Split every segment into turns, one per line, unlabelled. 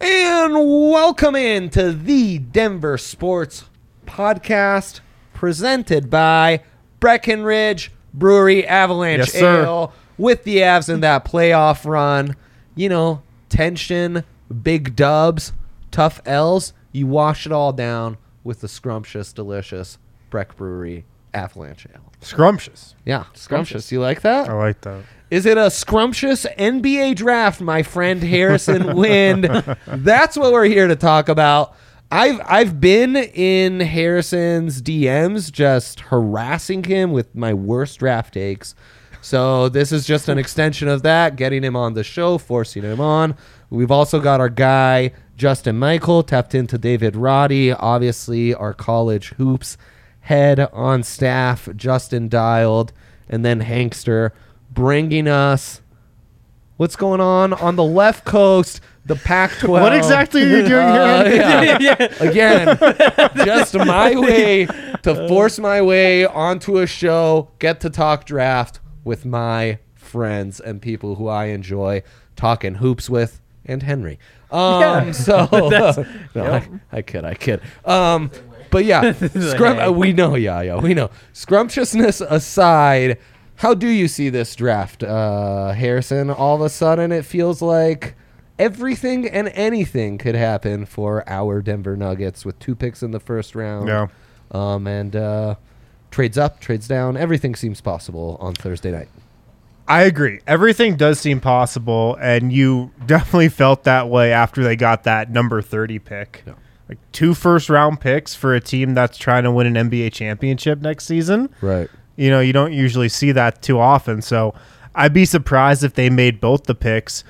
And welcome in to the Denver Sports Podcast presented by Breckenridge Brewery Avalanche
Yes, sir.
Ale with the Avs in that playoff run. You know, tension, big dubs, tough L's. You wash it all down with the scrumptious, delicious Breck Brewery Avalanche Ale.
Scrumptious.
Yeah, scrumptious. You like that?
I like that.
Is it a scrumptious NBA draft, my friend Harrison Wind? That's what we're here to talk about. I've I've been in Harrison's DMs just harassing him with my worst draft takes. So this is just an extension of that, getting him on the show, forcing him on. We've also got our guy Justin Michael tapped into David Roddy, obviously our college hoops head on staff, Justin dialed, and then Hankster bringing us what's going on on the left coast, the Pac-12.
What exactly are you doing
Uh,
here?
yeah. Again, just my way to force my way onto a show, get to talk draft with my friends and people who I enjoy talking hoops with, and Henry. Um,
Yeah.
so no, I, I kid, I kid. Um, but yeah, scrum, uh, we know, yeah, yeah, we know. Scrumptiousness aside, how do you see this draft, uh, Harrison? All of a sudden, it feels like everything and anything could happen for our Denver Nuggets with two picks in the first round.
Yeah.
Um, and uh, trades up, trades down. Everything seems possible on Thursday night.
I agree. Everything does seem possible, and you definitely felt that way after they got that number 30 pick.
Yeah.
Like two first round picks for a team that's trying to win an NBA championship next season.
Right.
You know, you don't usually see that too often. So I'd be surprised if they made both the picks.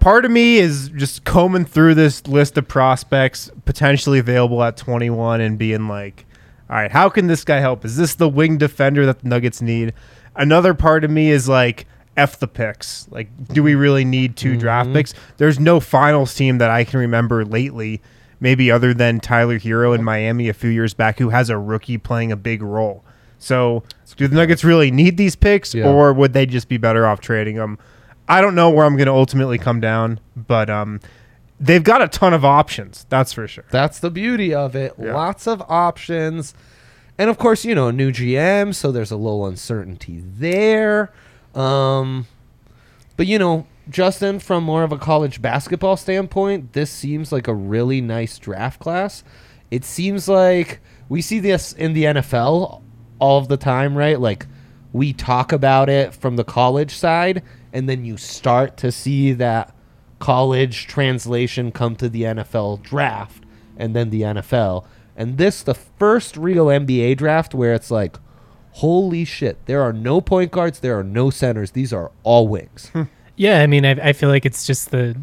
Part of me is just combing through this list of prospects potentially available at 21 and being like, all right, how can this guy help? Is this the wing defender that the Nuggets need? Another part of me is like, F the picks. Like, do we really need 2 draft mm-hmm. picks? There's no finals team that I can remember lately, maybe other than Tyler Herro in Miami a few years back, who has a rookie playing a big role. So, do the Nuggets really need these picks,
Yeah.
or would they just be better off trading them? I don't know where I'm going to ultimately come down, but um, they've got a ton of options. That's for sure.
That's the beauty of it.
Yeah.
Lots of options. And of course, you know, new GM, so there's a little uncertainty there. Um, but you know, Justin, from more of a college basketball standpoint, this seems like a really nice draft class. It seems like we see this in the NFL all of the time, right? Like we talk about it from the college side, and then you start to see that college translation come to the NFL draft and then the NFL. And this the first real NBA draft where it's like holy shit, there are no point guards, there are no centers. These are all wings. Hmm.
Yeah, I mean, I, I feel like it's just the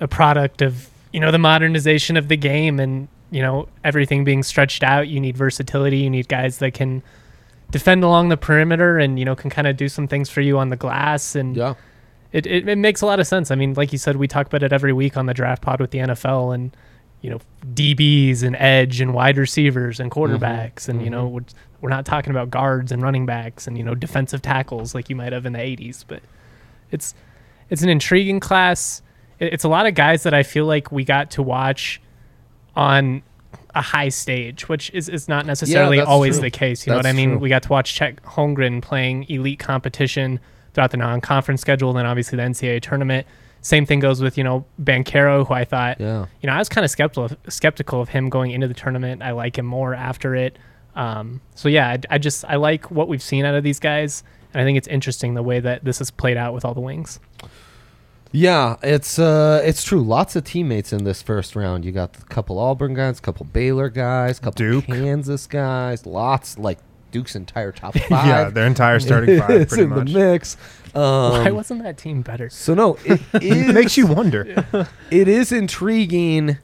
a product of you know the modernization of the game, and you know everything being stretched out. You need versatility. You need guys that can defend along the perimeter, and you know can kind of do some things for you on the glass. And
yeah.
it, it it makes a lot of sense. I mean, like you said, we talk about it every week on the draft pod with the NFL, and you know DBs and edge and wide receivers and mm-hmm. quarterbacks, and you know mm-hmm. we're, we're not talking about guards and running backs and you know defensive tackles like you might have in the '80s, but it's it's an intriguing class. It's a lot of guys that I feel like we got to watch on a high stage, which is, is not necessarily
that's
always
true.
the case. You know what I mean?
true.
We got to watch Chet Holmgren playing elite competition throughout the non-conference schedule, and then obviously the NCAA tournament. Same thing goes with you know Banchero, who I thought
Yeah.
you know I was kind of skeptical of, skeptical of him going into the tournament. I like him more after it. Um, so yeah, I, I just I like what we've seen out of these guys, and I think it's interesting the way that this has played out with all the wings.
Yeah, it's uh it's true. Lots of teammates in this first round. You got a couple Auburn guys, a couple Baylor guys, a couple
Duke.
Kansas guys, lots like Duke's entire top five.
Yeah, their entire starting five,
is
pretty
in
much.
the mix.
Why
Um,
wasn't that team better?
so no, it
It
is,
makes you wonder.
it is intriguing.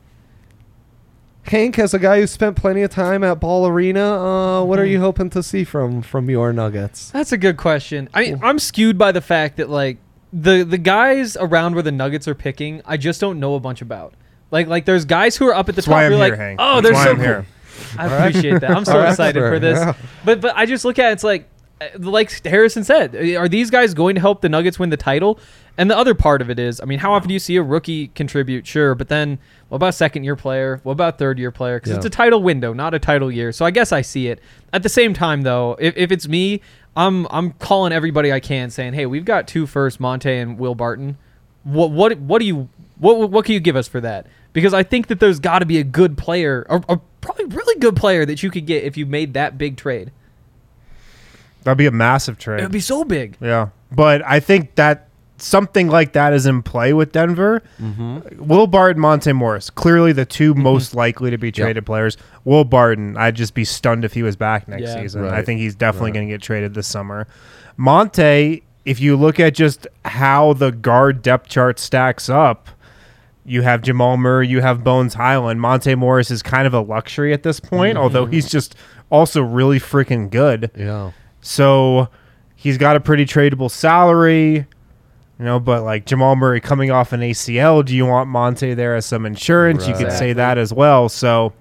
Hank, as a guy who spent plenty of time at Ball Arena, uh, what are
Mm-hmm.
you hoping to see from from your Nuggets?
That's a good question. I mean, I'm skewed by the fact that like the the guys around where the Nuggets are picking, I just don't know a bunch about. Like like there's guys who are up at the
That's
top.
why I'm
you're
here,
like,
Hank.
oh,
That's
they're
why
so
I'm
cool.
here.
I appreciate that. I'm so
All right,
excited
sir.
for this.
Yeah.
But but I just look at it, it's like like Harrison said, uh, are these guys going to help the Nuggets win the title? And the other part of it is, I mean, how often do you see a rookie contribute? Sure, but then what about second year player? What about third year player? Because
Yeah.
it's a title window, not a title year. So I guess I see it. At the same time, though, if, if it's me, I'm I'm calling everybody I can, saying, hey, we've got two first, Monte and Will Barton. What what what do you what what can you give us for that? Because I think that there's got to be a good player, or, or probably really good player that you could get if you made that big trade.
That'd be a massive trade.
It would be so big.
Yeah, but I think that something like that is in play with Denver. Mm-hmm. Will Barton, Monte Morris, clearly the 2 mm-hmm. most likely to be traded players. Will Barton, I'd just be stunned if he was back next
Yeah.
season. I think he's definitely going to get traded this summer. Monte, if you look at just how the guard depth chart stacks up. You have Jamal Murray, you have Bones Hyland. Monte Morris is kind of a luxury at this point, mm-hmm. although he's just also really freaking good.
Yeah.
So he's got a pretty tradable salary, you know, but like Jamal Murray coming off an ACL, do you want Monte there as some insurance? You could say that as well. So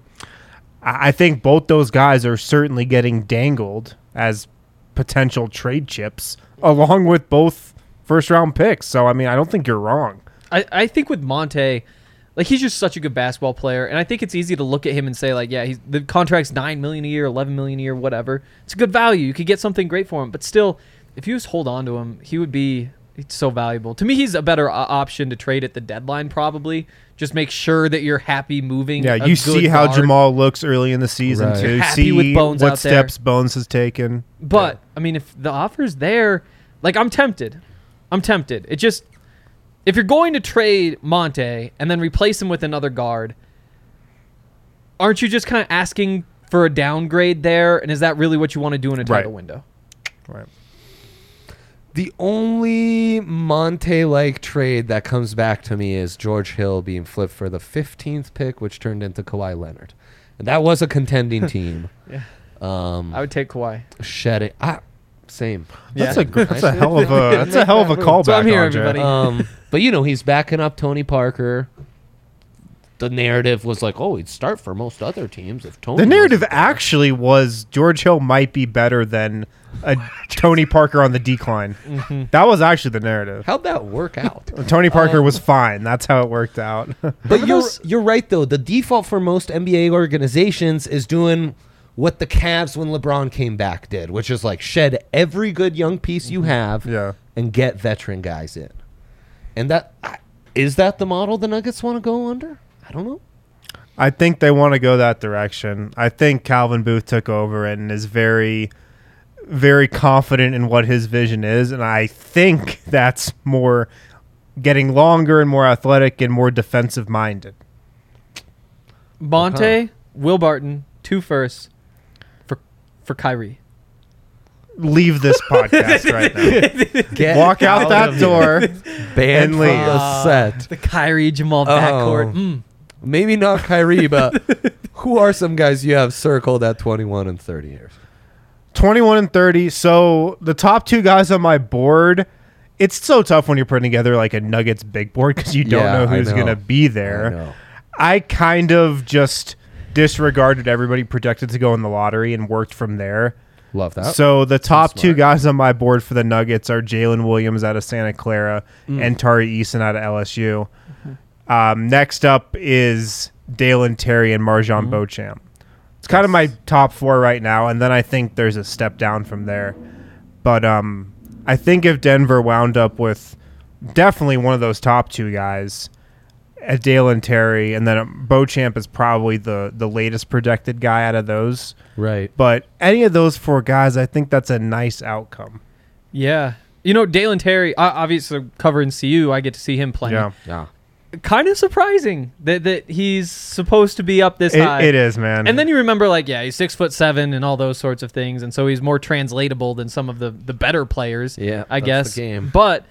I I think both those guys are certainly getting dangled as potential trade chips along with both first round picks. So I mean, I don't think you're wrong.
I, I think with Monte, like he's just such a good basketball player, and I think it's easy to look at him and say like, yeah, he's the contract's nine million a year, eleven million a year, whatever. It's a good value. You could get something great for him, but still, if you just hold on to him, he would be it's so valuable. To me, he's a better o- option to trade at the deadline. Probably just make sure that you're happy moving.
Yeah, you see how
guard.
Jamal looks early in the season
Right.
too.
Happy
see
with Bones
what
out there.
steps Bones has taken.
But I mean, if the offer's there, like I'm tempted. I'm tempted. It just if you're going to trade Monte and then replace him with another guard, aren't you just kind of asking for a downgrade there? And is that really what you want to do in a title
Right.
window?
Right.
The only Monte like trade that comes back to me is George Hill being flipped for the 15th pick, which turned into Kawhi Leonard. And that was a contending team.
Yeah.
Um,
I would take Kawhi.
shedding. Ah, same.
That's a gr- that's a hell of a that's a hell of a callback.
So I'm here,
Andre.
everybody.
Um, but you know, he's backing up Tony Parker. The narrative was like, oh, he'd start for most other teams if Tony.
The narrative
wasn't there.
actually was George Hill might be better than a Tony Parker on the decline.
Mm-hmm.
That was actually the narrative.
How'd that work out?
Tony Parker
Um,
was fine. That's how it worked out.
But you're you're right though. The default for most NBA organizations is doing what the Cavs when LeBron came back did, which is like shed every good young piece you mm-hmm. have
yeah.
and get veteran guys in. And that I- is that the model the Nuggets want to go under? I don't know.
I think they want to go that direction. I think Calvin Booth took over and is very, very confident in what his vision is. And I think that's more getting longer and more athletic and more defensive minded.
Monte, uh-huh. Will Barton, two firsts for for Kyrie.
Leave this podcast right now.
Get
Walk out that door.
here. Banned from
leave.
the set.
The Kyrie Jamal backcourt. Mm.
Maybe not Kyrie, but who are some guys you have circled at 21 and 30 years?
21 and 30. So the top two guys on my board, it's so tough when you're putting together like a Nuggets big board because you don't
Yeah,
know who's going to be there.
know.
I kind of just disregarded everybody projected to go in the lottery and worked from there.
Love that.
So the top two
smart.
guys on my board for the Nuggets are Jalen Williams out of Santa Clara
Mm.
and Tari Eason out of LSU. Um, next up is Dalen Terry and Marjon
Mm-hmm.
Beauchamp. It's kind of my top four right now, and then I think there's a step down from there. But um, I think if Denver wound up with definitely one of those top two guys, at Dalen Terry, and then Beauchamp is probably the the latest projected guy out of those.
right.
But any of those four guys, I think that's a nice outcome.
Yeah. You know, Dalen Terry, o- obviously covering CU, I get to see him playing.
Yeah,
Yeah.
Kind of surprising that, that he's supposed to be up this high.
it, it is, man.
And then you remember, like, yeah, he's six foot seven and all those sorts of things, and so he's more translatable than some of the the better players.
Yeah,
I
that's
guess.
the game.
But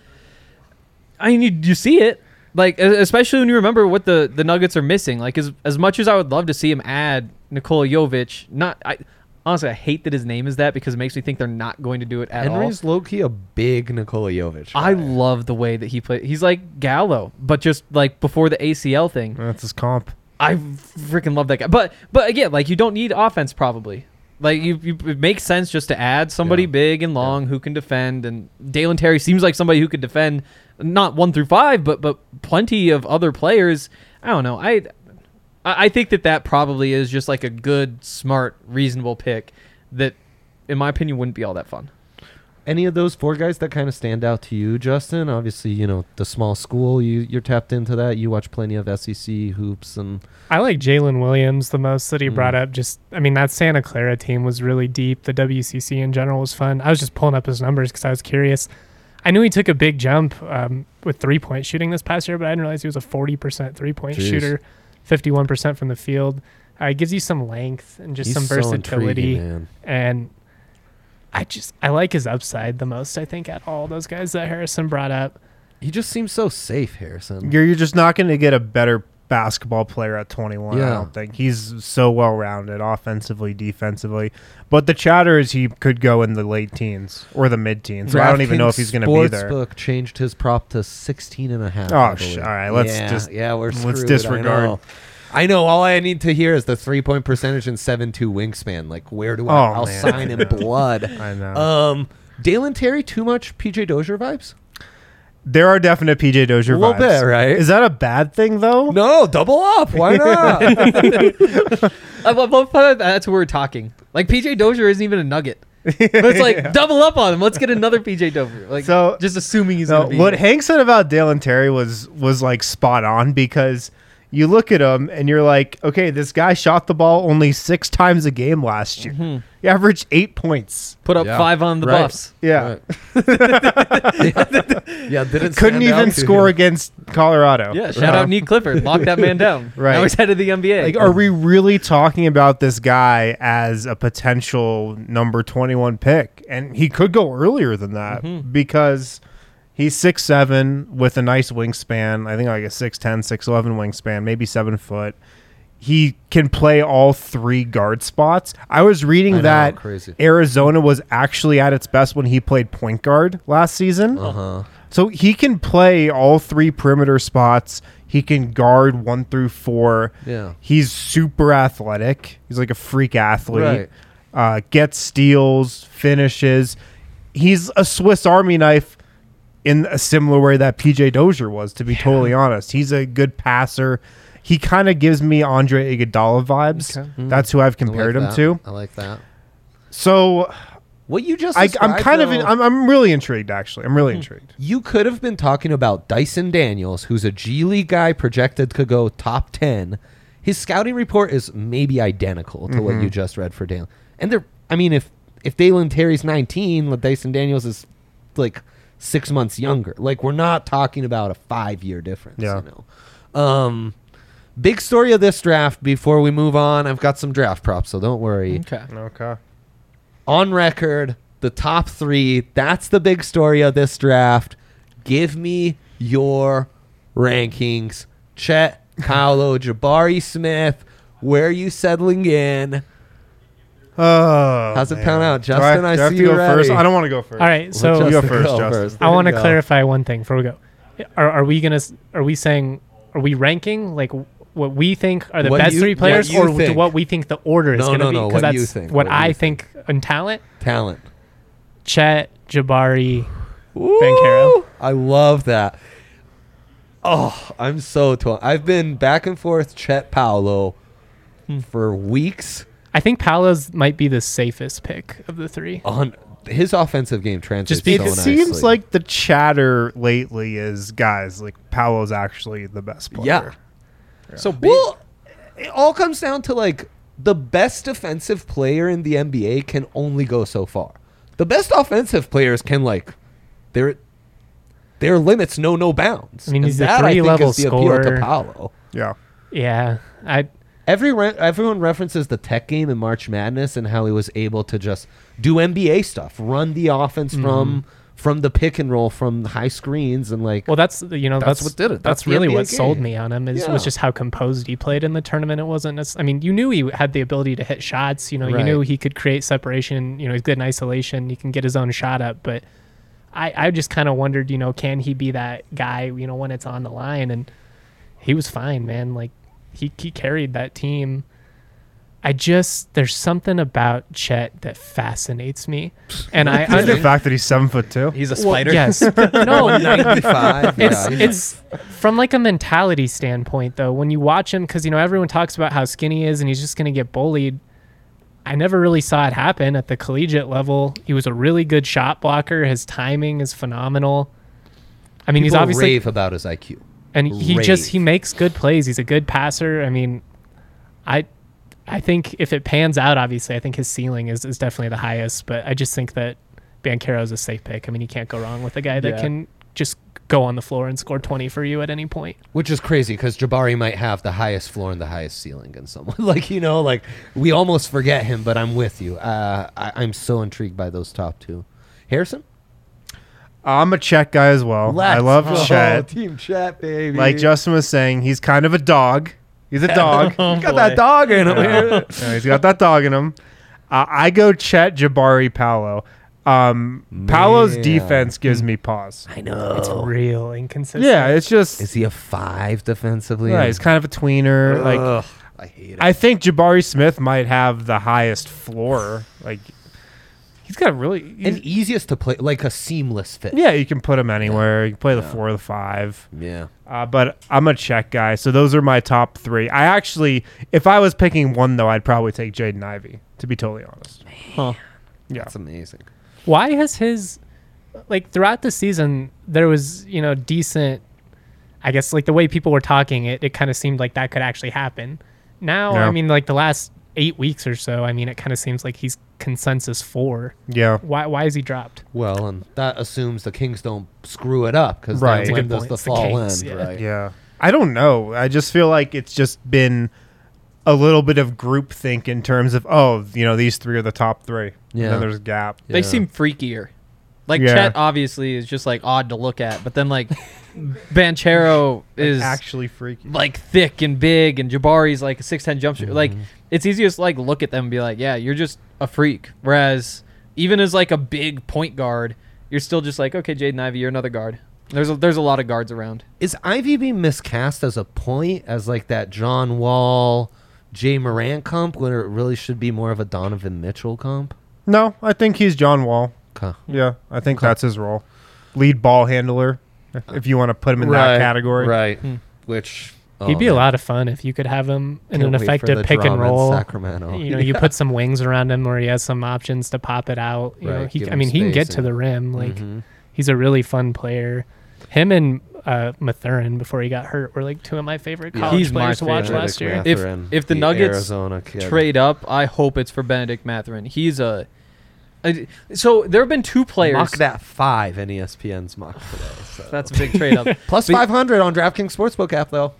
I mean, you, you see it, like, especially when you remember what the the Nuggets are missing. Like, as as much as I would love to see him add Nikola Jovic, not I. Honestly, I hate that his name is that because it makes me think they're not going to do it at all.
Henry's low key a big Nikola Jovic.
I love the way that he played. He's like Gallo, but just like before the ACL thing.
that's his comp.
I freaking love that guy. But but again, like you don't need offense probably. Like you, you, it makes sense just to add somebody
Yeah.
big and long who can defend, and Dalen Terry seems like somebody who could defend, not one through five, but but plenty of other players. I don't know. I I I think that that probably is just like a good, smart, reasonable pick that, in my opinion, wouldn't be all that fun.
Any of those four guys that kind of stand out to you, Justin? Obviously, you know the small school. You you're tapped into that. You watch plenty of SEC hoops, and
I like Jalen Williams the most that he
Mm.
brought up. Just, I mean, that Santa Clara team was really deep. The WCC in general was fun. I was just pulling up his numbers because I was curious. I knew he took a big jump um, with three point shooting this past year, but I didn't realize he was a 40% three point
Jeez.
shooter, 51% from the field. Uh, it gives you some length and just
he's
some
so
versatility.
intriguing,
and I just, I like his upside the most, I think, at all those guys that Harrison brought up.
He just seems so safe, Harrison.
You're, you're just not going to get a better basketball player at 21. I don't think he's so well rounded offensively, defensively. But the chatter is he could go in the late teens or the mid teens. So I don't even know if he's going to be there.
Sportsbook changed his prop to 16 and a half.
Oh, sh- all right, let's
yeah,
just-
yeah, we're
let's disregard.
I know. I know. All I need to hear is the three point percentage and seven two wingspan. Like, where do I?
Oh,
I'll
man.
sign in blood.
I know.
Um, Dalen Terry, too much PJ Dozier vibes?
There are definite PJ Dozier
A little
vibes.
bit, right?
Is that a bad thing though?
No, double up. Why not?
I love, love how that's what we're talking. Like PJ Dozier isn't even a nugget. But it's like double up on him. Let's get another PJ Dozier. Like
So-
just assuming he's
No,
gonna be
what
here.
Hank said about Dalen Terry was was like spot on because you look at him and you're like, okay, this guy shot the ball only six times a game last year.
Mhm.
He averaged eight points.
put up
Yeah.
five on the
Right.
Buffs.
Yeah,
yeah, yeah, didn't
couldn't
stand
even
out
score
him.
against Colorado.
Yeah, shout out Nique Clifford. Lock that man down.
Right.
Now he's head of the NBA.
Like, are we really talking about this guy as a potential number 21 pick? And he could go earlier than that
Mhm.
because he's six seven with a nice wingspan. I think like a 6'10, 6'11 wingspan, maybe seven foot. He can play all three guard spots. I was reading
I know,
that
crazy.
Arizona was actually at its best when he played point guard last season.
Uh huh.
So he can play all three perimeter spots. He can guard one through four.
Yeah.
He's super athletic. He's like a freak athlete.
Right.
Uh, gets steals, finishes. He's a Swiss Army knife in a similar way that PJ Dozier was, to be totally honest. He's a good passer. He kind of gives me Andre Iguodala vibes.
Okay.
That's who I've
I like
compared him to.
I like that.
So
What you just
I, I'm
described,
kind of in, I'm, I'm really intrigued. Actually, I'm really intrigued.
You could have been talking about Dyson Daniels, who's a G League guy projected to go top 10. His scouting report is maybe identical to what
Mm-hmm.
you just read for Dalen. And they're, I mean, if if Dalen Terry's 19, like Dyson Daniels is like six months younger. Like, we're not talking about a five year difference,
Yeah.
you know. Um, big story of this draft before we move on. I've got some draft props, so don't worry
Okay.
Okay.
on record, the top three. That's the big story of this draft. Give me your rankings. Chet, Paolo, Jabari Smith. Where are you settling in?
Oh,
How's it
man.
pan out?
Do I-
Justin, I
do have
see
to
you
go first.
ready.
I don't want to go first.
All right,
Let
so
you go first,
go
Justin.
I want to clarify one thing before we go. Are, are we gonna? Are we saying? Are we ranking like what we think are the
What
best
you-
three players,
you
or
think.
what we think the order is
No,
gonna
no,
be?
no,
Because
what you
that's
think,
what,
what you
I think in talent.
Talent.
Chet, Jabari,
Ooh,
Banchero.
I love that. Oh, I'm so torn. I've been back and forth Chet Paolo
Hmm.
for weeks.
I think Paolo's might be the safest pick of the three.
On his offensive game translates
Just be-
so
it
nicely.
seems like the chatter lately is guys like Paolo's actually the best player.
Yeah.
So big.
Well, it all comes down to like the best defensive player in the NBA can only go so far. The best offensive players can like their their limits know no bounds.
I mean,
And
a
that, I think,
three-level
is the appeal to. Paolo.
Yeah.
Yeah, I
Every re- everyone references the tech game in March Madness and how he was able to just do NBA stuff, run the offense mm-hmm. from from the pick and roll from the high screens and like
well, that's you know
That's
that's
what did it.
That's,
That's
really
NBA
what sold me on him is
Yeah.
was just how composed he played in the tournament. It wasn't. nec- I mean, you knew he had the ability to hit shots. You know, you
Right.
knew he could create separation. You know, he's good in isolation. He can get his own shot up, but. I, I just kind of wondered, you know, can he be that guy, you know, when it's on the line? And he was fine, man. Like he he carried that team. I just there's something about Chet that fascinates me, and I
Is it the fact that he's seven foot two?
He's a
well,
spider.
yes, no,
95.
it's
yeah.
it's from like a mentality standpoint though when you watch him because you know everyone talks about how skinny he is and he's just going to get bullied i never really saw it happen at the collegiate level he was a really good shot blocker his timing is phenomenal i mean he's obviously
rave about his IQ.
And he just he makes good plays he's a good passer i mean i i think if it pans out obviously i think his ceiling is, is definitely the highest but i just think that Banchero is a safe pick i mean you can't go wrong with a guy that
Yeah.
can just go on the floor and score 20 for you at any point
Which is crazy because Jabari might have the highest floor and the highest ceiling in someone. like, you know, like we almost forget him, but I'm with you. Uh, I, I'm so intrigued by those top two. Harrison?
I'm a Chet guy as well. I love
go.
Chet.
Team Chet, baby.
Like Justin was saying, he's kind of a dog. He's a dog.
He's got that dog in him.
Yeah, he's got that dog in him. Uh, I go Chet, Jabari, Paolo. Um, Paolo's
Man.
defense gives me pause.
I know.
It's real inconsistent.
Yeah, it's just
Is he a five defensively?
yeah, he's kind of a tweener. Like
I hate it.
I think Jabari Smith might have the highest floor. Like he's got really he's-
and easiest to play, like a seamless fit.
yeah, you can put him anywhere. You can play the
Yeah.
four or the five.
Yeah.
Uh, but I'm a Chet guy, so those are my top three. I actually, if I was picking one though, I'd probably take Jaden Ivey. To be totally honest,
Huh.
yeah.
That's amazing.
Why has his like throughout the season there was, you know, decent I guess like the way people were talking it it kind of seemed like that could actually happen. Now,
Yeah.
I mean like the last 8 weeks or so, I mean it kind of seems like he's consensus 4.
Yeah.
Why why is he dropped?
Well, and that assumes the Kings don't screw it up because
Right.
right.
That's
when does
point.
the
It's the
fall
Kings,
end?
yeah.
Right.
Yeah. I don't know. I just feel like it's just been a little bit of groupthink in terms of oh, you know, these three are the top three. And
Yeah.
then there's a gap.
They
Yeah.
seem freakier. Like
Yeah.
Chet obviously is just like odd to look at, but then like Banchero is
actually freaky.
like thick and big, and Jabari's like a six ten jump shooter. Mm-hmm. Like it's easiest to like look at them and be like, yeah, you're just a freak. Whereas even as like a big point guard, you're still just like, okay, Jaden Ivey, you're another guard. There's a, there's a lot of guards around.
Is Ivey being miscast as a point as like that John Wall, Ja Morant comp when it really should be more of a Donovan Mitchell comp?
No, I think he's John Wall.
Okay.
Yeah, I think
Okay.
that's his role. Lead ball handler, if you want to put him in that category.
Right.
Hmm.
Which
He'd be a lot of fun if you could have him in
Can't
an effective pick and roll.
Sacramento.
You know, you put some wings around him where he has some options to pop it out. You know,
Right,
he
give
I mean, he can get
space
to the rim. Like
Mhm.
he's a really fun player. Him and uh, Mathurin before he got hurt were like two of my favorite
Yeah.
college
He's my
players to watch
favorite.
last year.
If-
Mathurin,
if the Nuggets
Arizona.
Trade up, I hope it's for Benedict Mathurin. He's a, a so there have been two players.
mock that five in E ESPN's mock today. So.
That's a big trade up.
five hundred on DraftKings Sportsbook app though.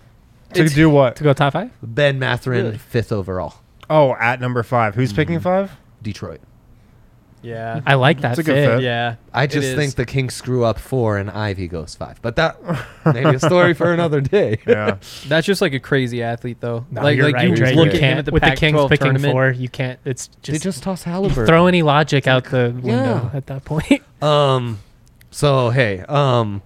To
It's-
do what?
To go top five?
Ben Mathurin
Really?
fifth overall,
Oh, at number five. Who's picking mm-hmm. five?
Detroit.
Yeah,
I like that
It's a good
fit.
fit.
yeah.
I just think the Kings screw up four and Ivey goes five, but that maybe a story for another day.
Yeah.
that's just like a crazy athlete though.
No,
like
you're
like
right,
you
Dre.
look
You
at him
can't-
at the
with the
Pac-12
Kings picking
tournament.
four. You can't. It's just
they
just,
just toss Halliburton.
throw any logic out the window
Yeah.
at that point.
Um, so hey, um,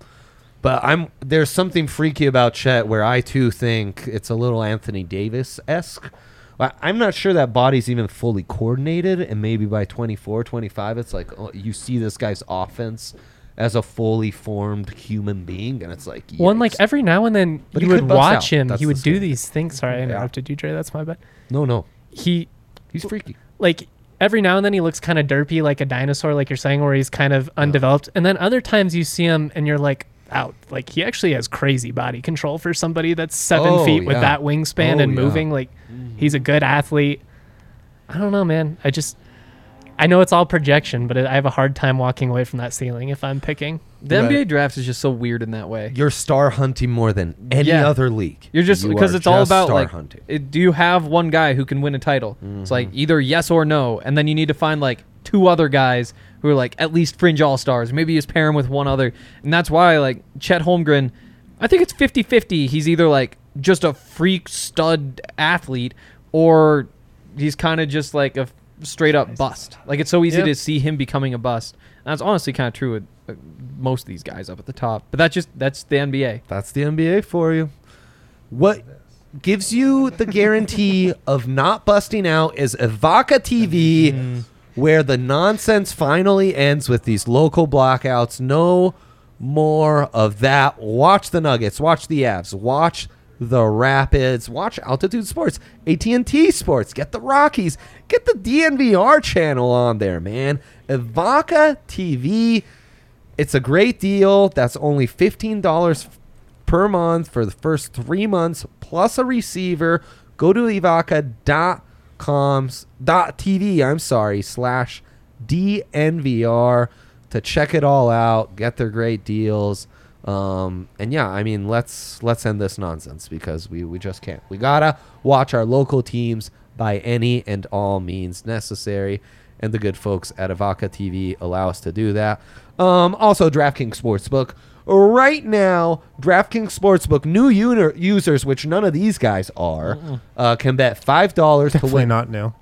but I'm there's something freaky about Chet where I too think it's a little Anthony Davis esque. I'm not sure that body's even fully coordinated, and maybe by 24, 25, it's like oh, you see this guy's offense as a fully formed human being, and it's like
One like every now and then
But
you would watch
out.
him.
That's
he
the
would do these things. Sorry, I
Yeah.
you, Dre. That's my bad.
no, no,
He
he's freaky.
like every now and then he looks kind of derpy like a dinosaur like you're saying where he's kind of undeveloped and then other times you see him and you're like out like he actually has crazy body control for somebody that's seven
Oh,
feet with
yeah.
that wingspan
Oh,
and
yeah.
moving like mm. He's a good athlete i don't know man i just i know it's all projection but i have a hard time walking away from that ceiling if i'm picking
The
Right.
NBA draft is just so weird in that way.
You're star hunting more than any
Yeah.
other league.
You're just
You
because
are
it's all
just
about
star
like,
hunting.
it, do you have one guy who can win a title? It's like
Mm-hmm.
either yes or no, and then you need to find like two other guys who are like at least fringe all stars. Maybe you just pair him with one other, and that's why like Chet Holmgren, I think it's 50-50. He's either like just a freak stud athlete, or he's kind of just like a straight up bust. Like it's so easy
Yeah.
to see him becoming a bust. And that's honestly kind of true with uh, most of these guys up at the top. But that's just that's the NBA.
That's the NBA for you. What gives you the guarantee of not busting out is Evoca TV, where the nonsense finally ends with these local blackouts. No more of that. Watch the Nuggets. Watch the Avs. Watch the Rapids. Watch Altitude Sports. AT&T Sports. Get the Rockies. Get the DNVR channel on there, man. Evoca TV. It's a great deal. That's only $15 per month for the first three months plus a receiver. Go to TV, I'm sorry, slash DNVR to check it all out, get their great deals. Um, and yeah, I mean, let's let's end this nonsense because we, we just can't. We gotta watch our local teams by any and all means necessary, and the good folks at Evoca TV allow us to do that. Um, also, DraftKings Sportsbook. Right now, DraftKings Sportsbook new uni- users, which none of these guys are, uh, can bet five dollars to
Definitely
win
not now.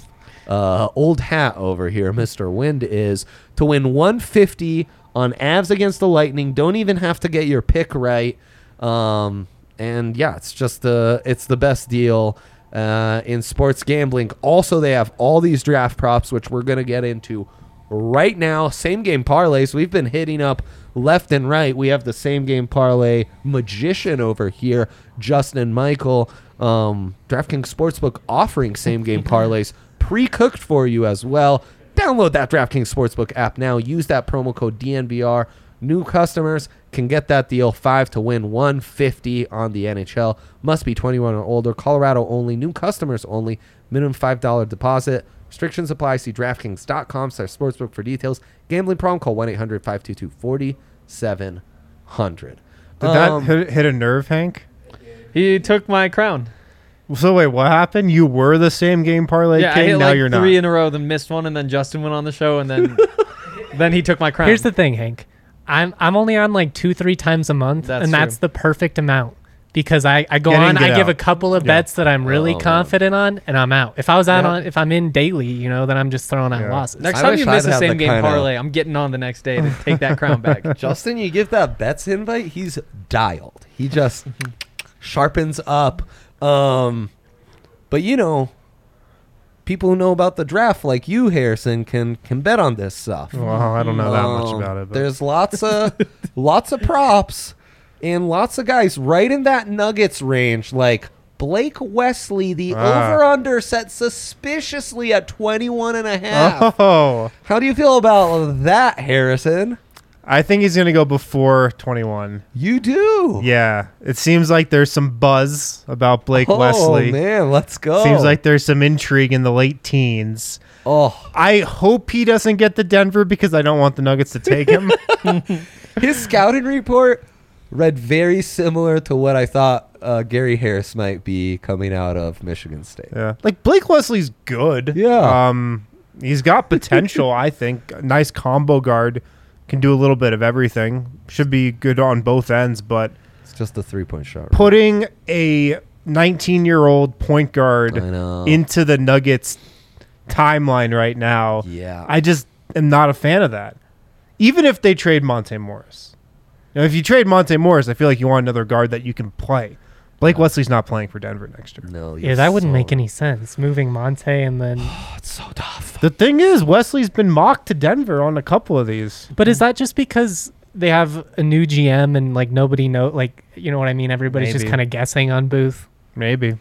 uh, old hat over here, Mr. Wind, is to win 150 on Avs against the Lightning. Don't even have to get your pick right. Um, and yeah, it's just the it's the best deal uh, in sports gambling. Also, they have all these draft props, which we're gonna get into right now. Same game parlays. We've been hitting up left and right. We have the same game parlay magician over here, Justin Michael. Um, DraftKings Sportsbook offering same game parlays pre-cooked for you as well. Download that DraftKings Sportsbook app now. Use that promo code DNVR. New customers can get that deal five to win 150 on the NHL. Must be 21 or older. Colorado only. New customers only. Minimum $5 deposit. Restrictions apply. See DraftKings.com slash sportsbook for details. Gambling problem, call 1-800-522-4700.
Did that
Um,
hit, hit a nerve, Hank?
He took my crown.
So wait, what happened? You were the same game parlay
yeah, I hit
now
like
you're
three
not.
in a row, then missed one, and then Justin went on the show, and then then he took my crown.
Here's the thing, Hank. I'm I'm only on like two three times a month,
That's
and
true.
that's the perfect amount because I, I go
Get
on,
get
I give a couple of
Yeah.
bets that I'm really
Oh, man.
confident on, and I'm out. If I was out
Yeah.
on, if I'm in daily, you know, then I'm just throwing out
Yeah.
losses.
Next
I
time you miss
I'd
a
the
same game
kinda-
parlay, I'm getting on the next day to take that crown back.
Justin, you give that bets invite, he's dialed. He just sharpens up. Um, but you know, people who know about the draft, like you, Harrison, can can bet on this stuff.
Well, I don't know that much
Um,
about it. But
There's lots of lots of props and lots of guys right in that Nuggets range, like Blake Wesley, the
Ah.
over under set suspiciously at 21 and a half.
oh,
How do you feel about that, Harrison?
I think he's gonna go before 21.
You do.
Yeah, it seems like there's some buzz about Blake
oh,
Wesley.
Oh, man, let's go.
Seems like there's some intrigue in the late teens.
oh,
I hope he doesn't get to Denver because I don't want the Nuggets to take him.
his scouting report read very similar to what I thought uh, Gary Harris might be coming out of Michigan State.
yeah, like Blake Wesley's good.
Yeah.
um, he's got potential. I think nice combo guard can do a little bit of everything. Should be good on both ends, but
It's just a three point shot.
putting a 19 year old point guard into the Nuggets timeline right now.
yeah.
I just am not a fan of that. Even if they trade Monte Morris. Now, if you trade Monte Morris, I feel like you want another guard that you can play. Blake Wesley's not playing for Denver next year.
no.
yeah, that wouldn't
so-
make any sense. Moving Monte and then,
Oh, it's so tough.
The thing is, Wesley's been mocked to Denver on a couple of these.
but is that just because they have a new GM and like nobody know, like you know what I mean? Everybody's just
Maybe.
kind of guessing on Booth.
Maybe.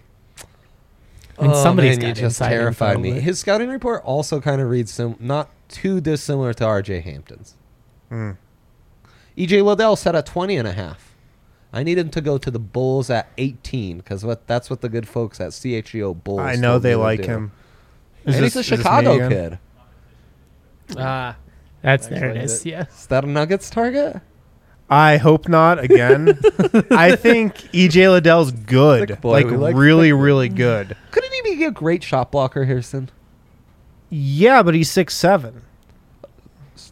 I mean, somebody's
Oh, man,
got
you just
inside
terrified me.
but-
His scouting report also kind of reads sim- not too dissimilar to RJ Hampton's.
Mm.
EJ Liddell set at 20 and a half. I need him to go to the Bulls at 18 because what that's what the good folks at CHGO Bulls.
I know they like
do.
him.
And
Is
he's a
is this me
Chicago kid.
Ah,
That's there it is.
Actually,
is.
that-
Yeah.
Is that a Nuggets target?
I hope not again. I think EJ Liddell's good.
Thick boy,
like
like
really,
thick
really good.
Couldn't he be a great shot blocker, Harrison?
Yeah, but he's six seven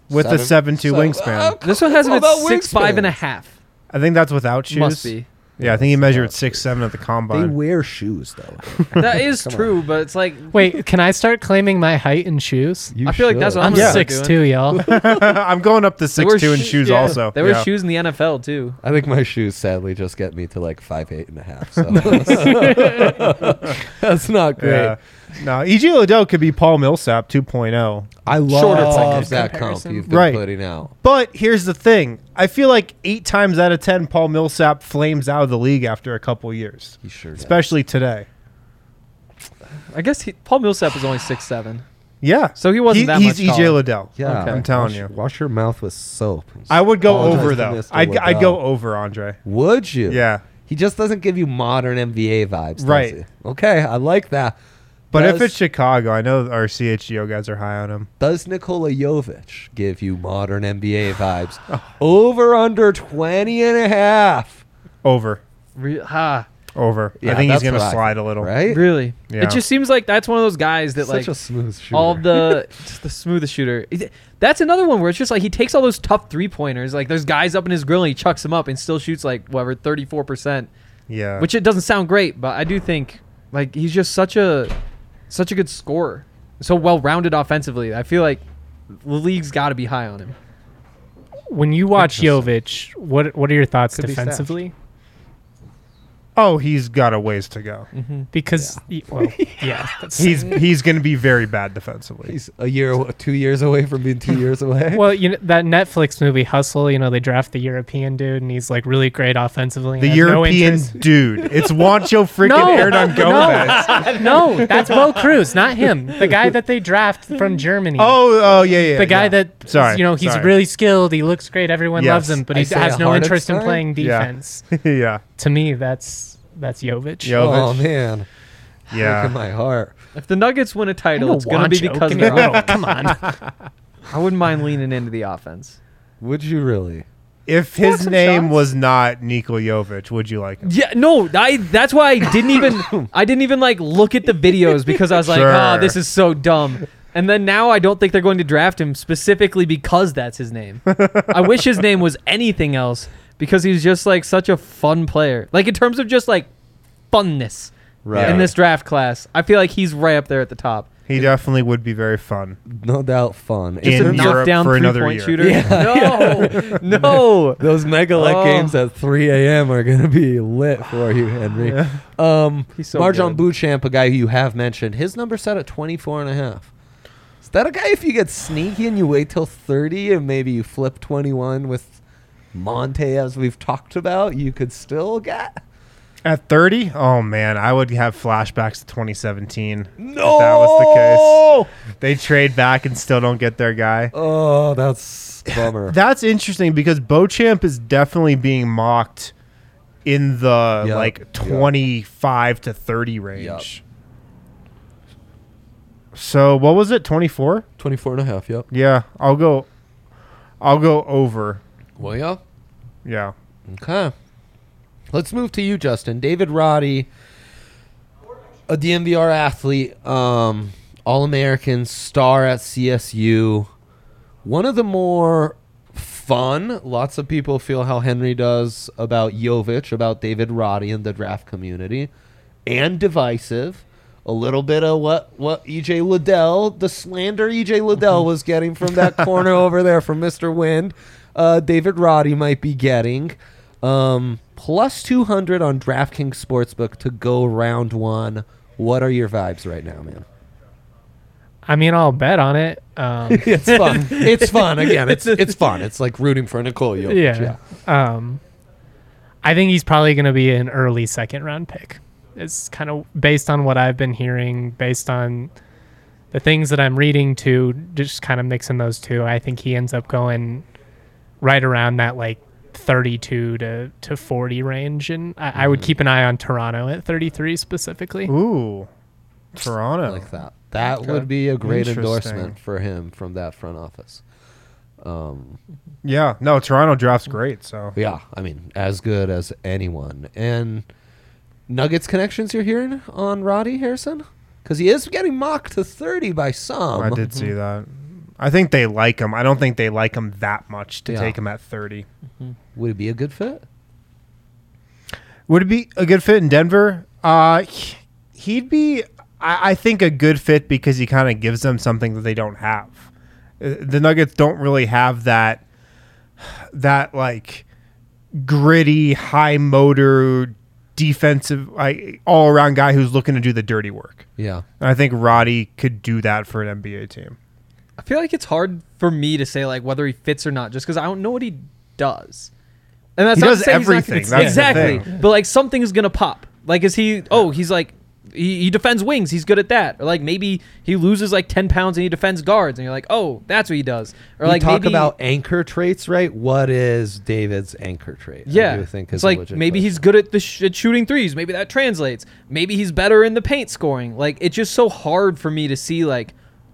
with a seven two
So-
wingspan.
uh,
this one has him at six five and a half.
I think that's without shoes.
Must be.
Yeah, I think he measured
That's
six seven at the
They
combine.
wear shoes though.
That is
Come on.
true, but it's like
Wait, can I start claiming my height in shoes?
You
I feel like that's
should.
what
I'm
gonna start
six
doing.
two, y'all.
I'm going up to
They
six
wear
two in
sho-
shoes
yeah,
also.
They wear
Yeah.
shoes in the NFL too.
I think my shoes sadly just get me to like five eight and a half. So that's not great.
Yeah. No, EJ Liddell could be Paul Millsap 2.0.
I
Shorter
love
second
that comp
comparison.
you've been
Right.
putting out.
But here's the thing: I feel like eight times out of ten, Paul Millsap flames out of the league after a couple years,
He sure does.
especially today.
I guess he, Paul Millsap is only six seven,
Yeah,
so he wasn't
He-
that
he's
much
EJ
taller.
Liddell.
Yeah,
Okay.
I'm telling
wash,
you.
Wash your mouth with soap.
I would go
Apologize
over
to
though.
Mr.
I'd, I'd go
Liddell.
over Andre.
Would you?
Yeah,
He just doesn't give you modern NBA vibes, does
Right.
he? Okay, I like that.
But
does,
if it's Chicago, I know our CHGO guys are high on him.
does Nikola Jovic give you modern NBA vibes?
Oh.
Over under 20 and a half.
Over,
Re- ha,
over.
Yeah,
I think he's gonna slide
think,
a little.
Right?
really?
Yeah.
It just seems like that's one of those guys that
Such
like
a smooth shooter.
all the just the smoothest shooter. That's another one where it's just like he takes all those tough three pointers. Like there's guys up in his grill and he chucks them up and still shoots like whatever thirty four percent.
Yeah,
Which it doesn't sound great, but I do think like he's just such a such a good scorer, so well rounded offensively. I feel like the league's got to be high on him.
when you watch
Interesting.
Jovic, what what are your thoughts
Could be
defensively?
Oh, he's got a ways to go. Mm-hmm.
Because y- well, yeah, that's,
He's he's gonna be very bad defensively.
He's a year, two years away from being two years away.
well, you know that Netflix movie Hustle. You know they draft the European dude, and he's like really great offensively. and
The
has no
European
interest-
dude. It's Juancho freaking
No,
Hernangomez.
no, that's Bo Cruz, not him. The guy that they draft from Germany.
Oh, oh yeah, yeah.
the guy
yeah.
that
Sorry,
you know he's
sorry.
really skilled. He looks great. Everyone
Yes.
loves him, but he
Isaiah
has no interest in
Hartenstein?
playing
Yeah.
defense.
yeah,
To me, that's that's Jovic.
Yo-
oh
Jovic.
man, Look at my heart.
If the Nuggets win a title, it's going to be
Juancho,
because of
can
their
you-
offense.
Come on.
I wouldn't mind leaning into the offense.
Would you really?
If his
some
name
shots.
was not Nikola Jovic, would you like him?
Yeah, no, I. That's why I didn't even. I didn't even like look at the videos because I was like,
Sure.
oh, this is so dumb. And then now I don't think they're going to draft him specifically because that's his name. I wish his name was anything else because he's just like such a fun player. Like in terms of just like funness
Right.
in this draft class, I feel like he's right up there at the top.
He definitely would be very fun.
No doubt, fun.
In
It's
Europe
a-
knockdown
for
three
another
point
year.
shooter.
Yeah.
No, no.
Those mega leg
Oh.
games at 3 a.m. are going to be lit for you, Henry. Um,
He's so
Marjon
good.
Beauchamp, a guy who you have mentioned, his number set at 24 and a half. Is that a guy if you get sneaky and you wait till 30 and maybe you flip 21 with Monte as we've talked about, you could still get?
At 30, oh man, I would have flashbacks to 2017.
No!
If that was the case. They trade back and still don't get their guy.
Oh, that's bummer.
That's interesting because Beauchamp is definitely being mocked in the
Yup,
like
yup.
25 to 30 range. So what was it? 24?
24 and a half, yep.
Yeah, I'll go I'll go over.
Well, yeah.
Yeah.
Okay. Let's move to you, Justin. David Roddy, a DNVR athlete, um, All American, star at CSU. One of the more fun, lots of people feel how Henry does about Jovic, about David Roddy in the draft community, and divisive. A little bit of what, what EJ Liddell, the slander EJ Liddell was getting from that corner over there from Mr. Wind, uh, David Roddy might be getting. Um, plus 200 on DraftKings Sportsbook to go round one. What are your vibes right now, man?
I mean, I'll bet on it. Um,
it's fun. It's fun. Again, it's it's fun. It's like rooting for Nikola Jokic.
yeah. Um, I think he's probably going to be an early second round pick. It's kind of based on what I've been hearing, based on the things that I'm reading to just kind of mixing those two. I think he ends up going right around that like 32 to, to 40 range. And I, I would keep an eye on Toronto at 33 specifically.
Ooh. Toronto.
like that. That
Okay.
would be a great endorsement for him from that front office. Um,
Yeah. No, Toronto drafts great, so
yeah, I mean, as good as anyone. And Nuggets connections you're hearing on Roddy Harrison? Because he is getting mocked to 30 by some.
I did see that. I think they like him. I don't think they like him that much to
Yeah.
take him at 30.
Would it be a good fit?
Would it be a good fit in Denver? Uh, he- he'd be, I, I think, a good fit because he kind of gives them something that they don't have. Uh, The Nuggets don't really have that, that like gritty, high motor, defensive, like, all around guy who's looking to do the dirty work.
Yeah.
And I think Roddy could do that for an NBA team.
I feel like it's hard for me to say like whether he fits or not, just because I don't know what he does. And that's
He
not
does
to say not
everything.
gonna- exactly. But like something's gonna pop. Like is he? Oh, he's like he, he defends wings. He's good at that. Or like maybe he loses like ten pounds and he defends guards, and you're like, oh, that's what he does. Or
we
like
talk
maybe,
about anchor traits, right? What is David's anchor trait? I
Yeah,
do think
it's like maybe he's good at the sh- at shooting threes. Maybe that translates. Maybe he's better in the paint scoring. Like it's just so hard for me to see like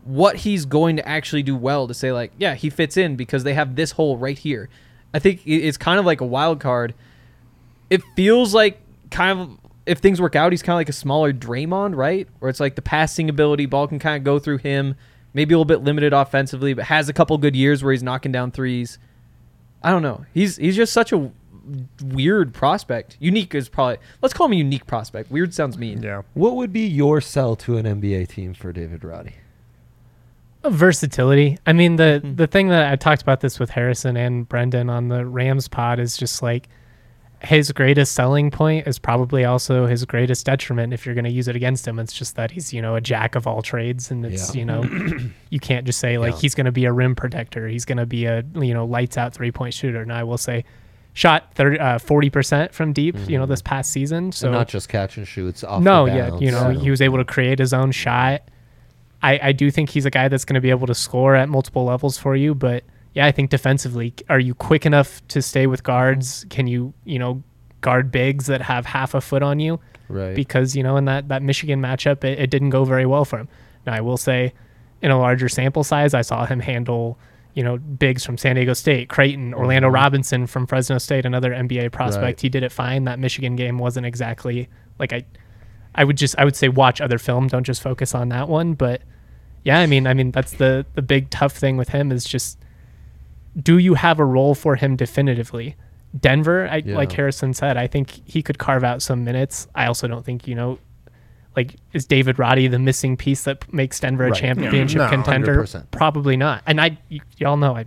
what he's going to actually do well to say like yeah he fits in because they have this hole right here. I think it's kind of like a wild card. It feels like kind of if things work out, he's kind of like a smaller Draymond, right? Where it's like the passing ability, ball can kind of go through him. Maybe a little bit limited offensively, but has a couple good years where he's knocking down threes. I don't know. He's he's just such a weird prospect. Unique is probably let's call him a unique prospect. Weird sounds mean.
Yeah.
What would be your sell to an NBA team for David Roddy?
Versatility. I mean, the the thing that I talked about this with Harrison and Brendan on the Rams pod is just like his greatest selling point is probably also his greatest detriment if you're going to use it against him. It's just that he's, you know, a jack of all trades and it's,
Yeah.
you know, you can't just say like
Yeah.
he's going to be a rim protector. He's going to be a, you know, lights out three-point shooter. And I will say shot 30 uh, 40% from deep, you know, this past season. So
So not just catch and shoots off.
no, yeah, you know,
so-
he was able to create his own shot. I, I do think he's a guy that's going to be able to score at multiple levels for you, but yeah, I think defensively, are you quick enough to stay with guards? Can you, you know, guard bigs that have half a foot on you?
right.
Because you know, in that that Michigan matchup, it, it didn't go very well for him. Now, I will say, in a larger sample size, I saw him handle. You know, bigs from San Diego State, Creighton, Orlando
Mhm.
Robinson from Fresno State, another NBA prospect.
Right.
He did it fine. That Michigan game wasn't exactly like I I would just I would say watch other film. Don't just focus on that one. But yeah, I mean, I mean that's the the big tough thing with him is just do you have a role for him definitively? Denver, I,
Yeah.
like Harrison said, I think he could carve out some minutes. I also don't think you know, like is David Roddy the missing piece that makes Denver a
Right.
championship
No,
contender?
100%.
Probably not. And I, y- y'all know, I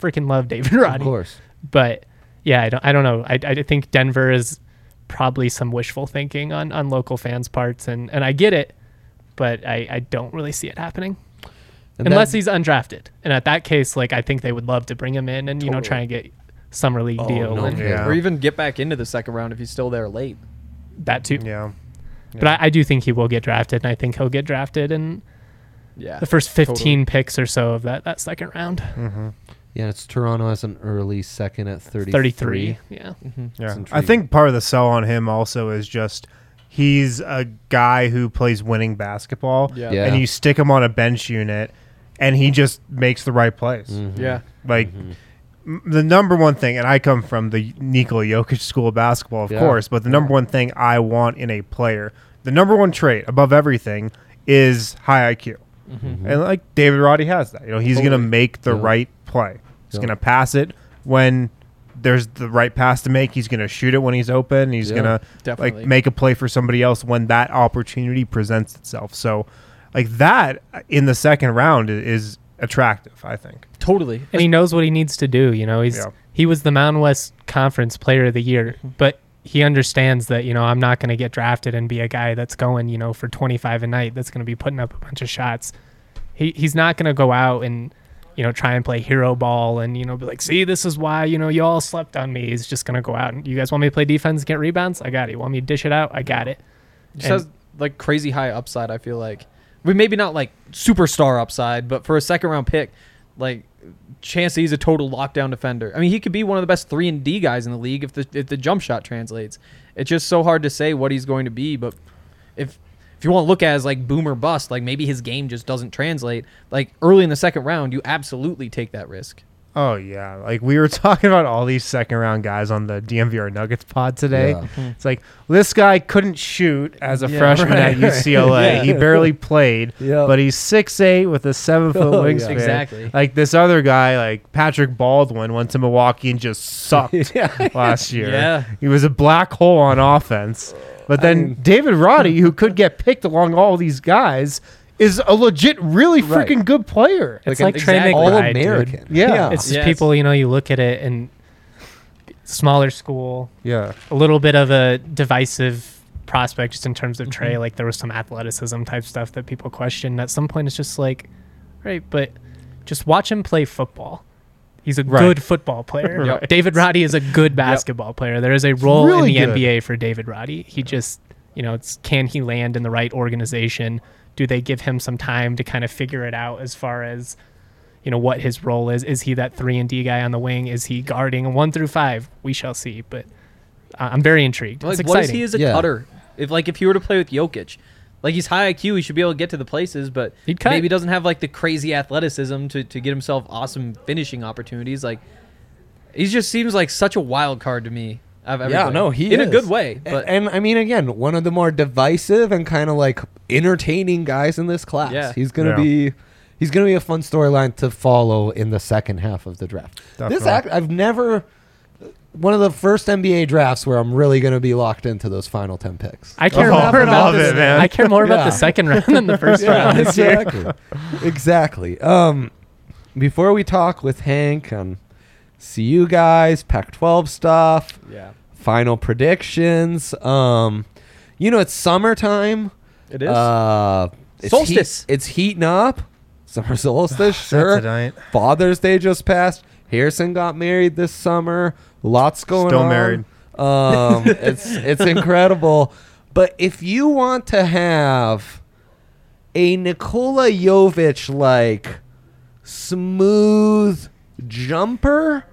freaking love David Roddy
of course.
but yeah, I don't, I don't know. I, I think Denver is probably some wishful thinking on, on local fans' parts, and, and I get it, but I, I don't really see it happening
And
unless
that-
he's undrafted. And at that case, like I think they would love to bring him in and you know try and get summer league
Oh,
deal
no
and.
Yeah.
Or even get back into the second round if he's still there late.
that too.
Yeah.
But I, I do think he will get drafted, and I think he'll get drafted in
Yeah.
the first 15
totally.
picks or so of that, that second round.
Mm-hmm.
Yeah, it's Toronto as an early second at 33.
33. Yeah.
Mhm.
Yeah. I think part of the sell on him also is just he's a guy who plays winning basketball.
Yeah.
Yeah.
And you stick him on a bench unit and he just makes the right plays.
Mhm.
Yeah.
Like
Mhm.
m- the number one thing, and I come from the Nikola Jokic school of basketball, of
Yeah.
course, but the number one thing I want in a player, the number one trait above everything is high IQ.
Mhm.
And like David Roddy has that. You know, he's going to make the
Yeah.
right play. He's
Yeah.
going to pass it when there's the right pass to make. He's going to shoot it when he's open. He's
Yeah.
going to like make a play for somebody else when that opportunity presents itself. So like that in the second round is attractive, I think.
Totally.
and he knows what he needs to do. You know, he's
Yeah.
he was the Mountain West Conference Player of the Year, but he understands that you know I'm not going to get drafted and be a guy that's going you know for 25 a night that's going to be putting up a bunch of shots. He he's not going to go out and you know try and play hero ball and you know be like, see, this is why you know you all slept on me. He's just going to go out and you guys want me to play defense, get rebounds, I got it. You want me to dish it out, I got it.
Just
And-
has like crazy high upside. I feel like, we maybe not like superstar upside, but for a second round pick, like chance that he's a total lockdown defender. I mean, he could be one of the best three and D guys in the league if the if the jump shot translates. It's just so hard to say what he's going to be, but if if you want to look at it as like boom or bust, like maybe his game just doesn't translate. Like early in the second round, you absolutely take that risk.
Oh yeah, like we were talking about all these second round guys on the DNVR Nuggets pod today.
Yeah. Mm-hmm.
It's like this guy couldn't shoot as a
Yeah,
freshman
right,
at UCLA.
right.
He barely played,
Yeah.
but he's six eight with a seven foot
Oh, yeah.
wingspan.
Exactly.
Like this other guy, like Patrick Baldwin, went to Milwaukee and just sucked
Yeah.
last year.
Yeah.
he was a black hole on offense. Oh. But then
mean-
David Roddy, who could get picked along all these guys, is a legit, really
Right.
freaking good player.
It's
an
like Trey
exact-
all
McBride, dude.
American.
Yeah.
It's just
Yes.
people, you know, you look at it and smaller school,
Yeah.
a little bit of a divisive prospect just in terms of mm-hmm. Trey. Like there was some athleticism type stuff that people questioned. At some point, it's just like, right, but just watch him play football. He's a
Right.
good football player.
Right.
David Roddy is a good basketball player. There is a role
really
in the
good.
NBA for David Roddy. He just, you know, it's can he land in the right organization? Do they give him some time to kind of figure it out as far as you know what his role is. Is he that three and D guy on the wing? Is he guarding one through five? We shall see. But uh, I'm very intrigued.
Like,
it's
what is
exciting.
he as a
Yeah.
cutter? If like if he were to play with Jokic, like he's high IQ, he should be able to get to the places, but
He'd
maybe doesn't have like the crazy athleticism to, to get himself awesome finishing opportunities. Like he just seems like such a wild card to me. Of
Yeah,
everybody.
no, he
in
is.
a good way. But
and, I mean, again, one of the more divisive and kind of like entertaining guys in this class.
Yeah.
he's gonna
Yeah.
be he's gonna be a fun storyline to follow in the second half of the draft. This act, I've never one of the first NBA drafts where I'm really gonna be locked into those final ten picks.
I care
Oh,
more about this.
it, man.
I care more about
Yeah.
the second round than the first
yeah,
round this year.
exactly, exactly. Um, before we talk with Hank on see you guys, Pac-12 stuff,
yeah,
final predictions. Um, you know, it's summertime.
it is.
Uh, it's
Solstice.
Heat, it's heating up. Summer solstice, sure. Father's Day just passed. Harrison got married this summer. Lots going on.
Still
on.
married.
Um, it's it's incredible. But if you want to have a Nikola Jovic like smooth jumper,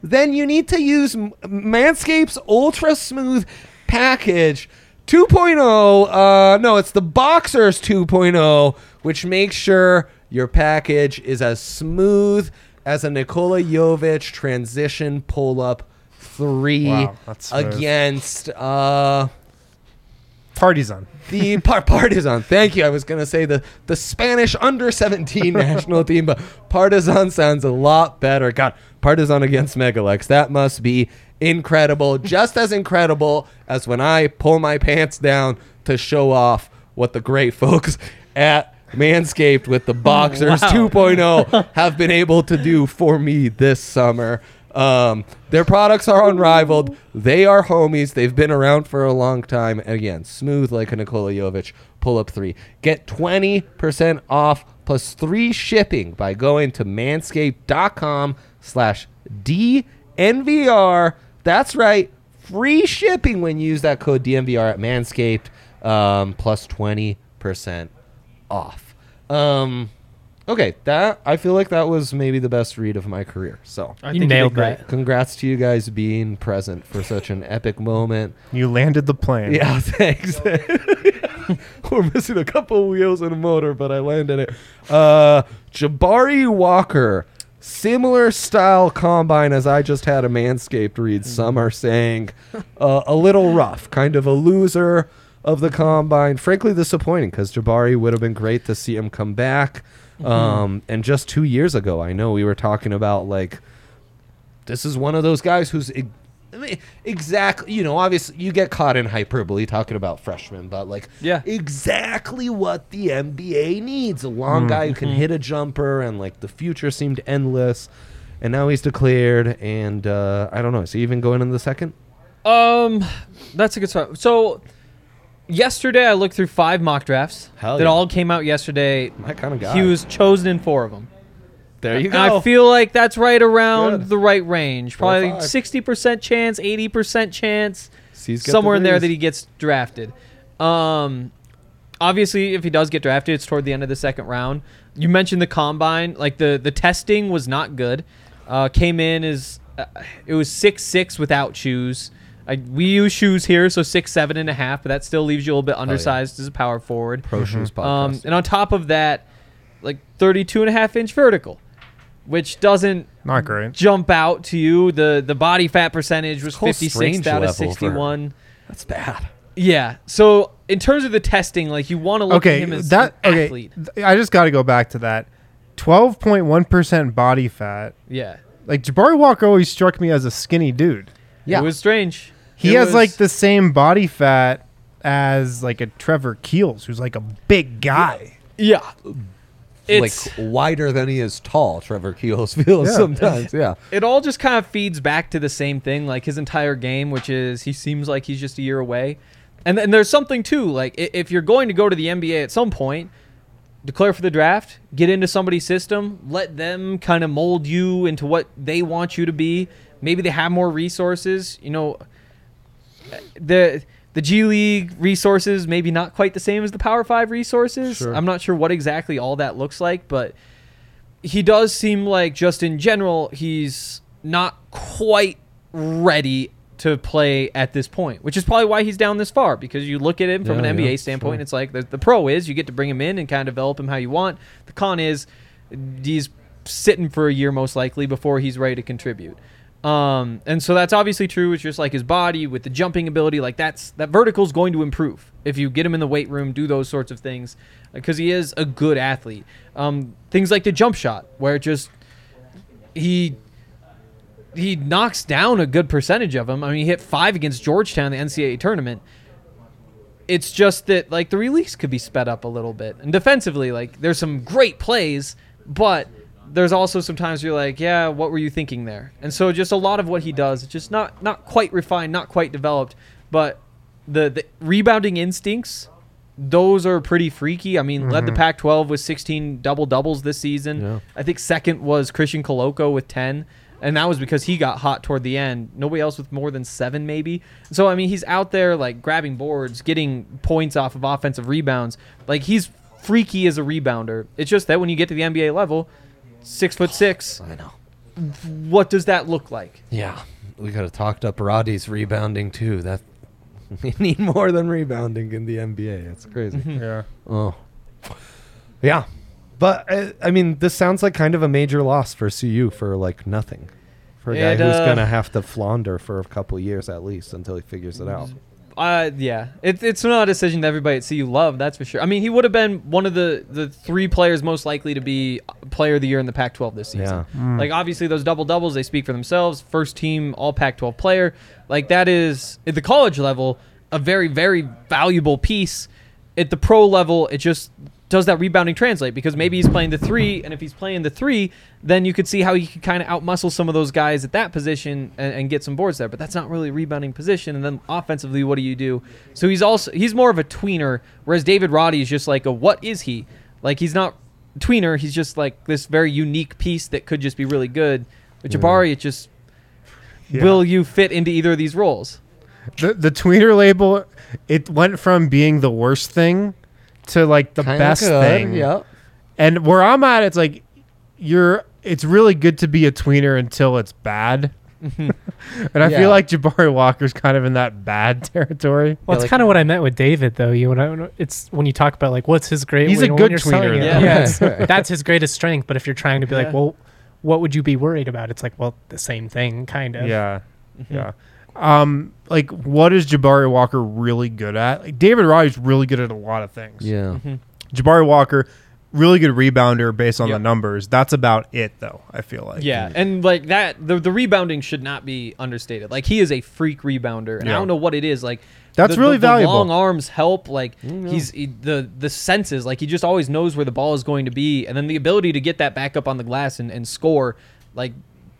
then you need to use Manscapes Ultra Smooth Package 2.0. Uh, no, it's the Boxers 2.0, which makes sure your package is as smooth as a Nikola Jovic transition pull up three
Wow,
against uh,
Partizan.
the par- Partizan. Thank you. I was gonna say the the Spanish under seventeen national team, but Partizan sounds a lot better. God, Partizan against Mega Leks. That must be incredible. Just as incredible as when I pull my pants down to show off what the great folks at Manscaped with the Boxers
Wow.
2.0 have been able to do for me this summer. Um, their products are unrivaled. They are homies. They've been around for a long time. And again, smooth like a Nikola Jovic pull up three. Get 20% off plus three shipping by going to manscaped.com slash DNVR. That's right. Free shipping when you use that code DNVR at Manscaped. Um, plus 20% off. Um, okay, that I feel like that was maybe the best read of my career. So,
I
You
think he
nailed
did great.
that.
congrats to you guys being present for such an epic moment.
You landed the plane.
Yeah, thanks. We're missing a couple wheels and a motor, but I landed it. Uh, Jabari Walker, similar style combine as I just had a Manscaped read. Some are saying uh, a little rough, kind of a loser of the combine. Frankly, disappointing because Jabari would have been great to see him come back. Um, and just two years ago, I know we were talking about like this is one of those guys who's e- I mean, exactly you know obviously you get caught in hyperbole talking about freshmen but like
Yeah.
exactly what the NBA needs a long guy who can hit a jumper and like the future seemed endless and now he's declared and uh, I don't know is he even going in the second
Um, that's a good start. So, yesterday I looked through five mock drafts
Hell
that
yeah.
all came out yesterday.
my kind of guy
He was chosen in four of them.
there you
And I feel like that's right around
Good.
the right range. Probably sixty percent chance, eighty percent chance, somewhere
the
in there that he gets drafted. Um, obviously, if he does get drafted, it's toward the end of the second round. You mentioned the combine, like the the testing was not good. Uh, came in as uh, it was six six without shoes. I, we use shoes here, so six seven and a half, but that still leaves you a little bit undersized as a power forward.
pro shoes podcast
Um, and on top of that, like 32 and a half inch vertical. which doesn't
Not great.
jump out to you. The the body fat percentage was
Whole
56
strange
out of
level for-
61.
That's bad.
Yeah. So in terms of the testing, like you want to look
okay,
at him as
that
an
okay.
athlete.
th- I just got to go back to that. Twelve point one percent body fat.
Yeah.
Like Jabari Walker always struck me as a skinny dude.
Yeah.
It was strange.
He
It
has
was-
like the same body fat as like a Trevor Keels, who's like a big guy.
Yeah. It's
like wider than he is tall. Trevor Keels feels
Yeah.
sometimes. Yeah.
it all just kind of feeds back to the same thing, like his entire game, which is he seems like he's just a year away. And then there's something too, like if you're going to go to the NBA at some point, declare for the draft, get into somebody's system, let them kind of mold you into what they want you to be. Maybe they have more resources. You know, the the G League resources maybe not quite the same as the Power Five resources.
Sure.
I'm not sure what exactly all that looks like, but he does seem like just in general he's not quite ready to play at this point, which is probably why he's down this far. Because you look at him from
Yeah,
an NBA
yeah,
standpoint,
sure.
it's like the, the pro is you get to bring him in and kind of develop him how you want. The con is he's sitting for a year most likely before he's ready to contribute. Um, and so that's obviously true. It's just like his body with the jumping ability, like that's that vertical is going to improve if you get him in the weight room, do those sorts of things, because he is a good athlete. Um, things like the jump shot, where it just he he knocks down a good percentage of them. I mean, he hit five against Georgetown the NCAA tournament. It's just that like the release could be sped up a little bit, and defensively, like there's some great plays, but there's also sometimes you're like, yeah, what were you thinking there? And so just a lot of what he does, it's just not not quite refined, not quite developed, but the the rebounding instincts. Those are pretty freaky. I mean, led the mm-hmm. Pac-12 with 16 double doubles this season.
Yeah.
I think second was Christian Koloko with 10, and that was because he got hot toward the end. Nobody else with more than seven, maybe. So I mean, he's out there like grabbing boards, getting points off of offensive rebounds. Like he's freaky as a rebounder. It's just that when you get to the NBA level, six foot six,
I know.
what does that look like?
Yeah. We could have talked up Roddy's rebounding too. That we need more than rebounding in the NBA. It's crazy.
Yeah.
Oh. Yeah. But uh, I mean, this sounds like kind of a major loss for CU for like nothing. For a guy
It,
who's
uh,
gonna have to flounder for a couple years at least until he figures it out.
Uh, yeah, it, it's not a decision that everybody at CU loved. That's for sure. I mean, he would have been one of the the three players most likely to be Player of the Year in the Pac-12 this season.
Yeah.
Like obviously those double doubles, they speak for themselves. First team All Pac-12 player, like that is at the college level a very very valuable piece. At the pro level, it just does that rebounding translate because maybe he's playing the three, and if he's playing the three, then you could see how he could kind of outmuscle some of those guys at that position and, and get some boards there. But that's not really a rebounding position. And then offensively, what do you do? So he's also he's more of a tweener, whereas David Roddy is just like a what is he? Like he's not tweener. He's just like this very unique piece that could just be really good. With Jabari, it just
Yeah.
will you fit into either of these roles?
The the tweener label, it went from being the worst thing to like the
Kinda
best
good,
thing.
Yep.
And where I'm at, it's like you're. It's really good to be a tweener until it's bad. and I
Yeah.
feel like Jabari Walker's kind of in that bad territory.
Well,
Yeah,
it's
like-
kind of what I meant with David, though. You know, it's when you talk about like what's his great.
He's
you
a
know,
good
you're selling
tweener,
it,
though.
Yeah, it's- that's his greatest strength. But if you're trying to be
Yeah.
like, well, what would you be worried about? It's like, well, the same thing, kind of.
Yeah, yeah. Um, like what is Jabari Walker really good at? Like David Roddy's really good at a lot of things.
Yeah. Mm-hmm.
Jabari Walker, really good rebounder based on
Yep.
the numbers. That's about it, though. I feel like.
Yeah, and like that, the, the rebounding should not be understated. Like he is a freak rebounder, and I don't know what it is. Like
That's
the-
really
the,
valuable.
The long arms help. Like mm, he's he, the the senses. Like he just always knows where the ball is going to be, and then the ability to get that back up on the glass and, and score. Like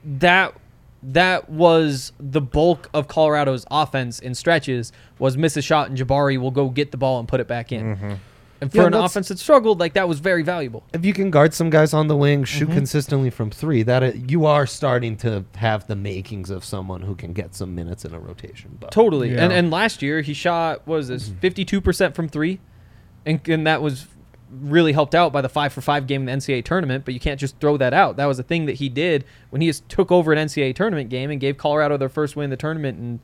that. That was the bulk of Colorado's offense in stretches. Was miss a shot and Jabari will go get the ball and put it back in.
Mm-hmm.
And for
Yeah,
an offense that struggled, like that was very valuable.
If you can guard some guys on the wing, shoot
Mhm.
consistently from three, that it, you are starting to have the makings of someone who can get some minutes in a rotation. But
Totally.
Yeah.
And and last year he shot was this fifty two percent from three, and and that was really helped out by the five for five game in the NCAA tournament. But you can't just throw that out. That was a thing that he did when he just took over an NCAA tournament game and gave Colorado their first win in the tournament in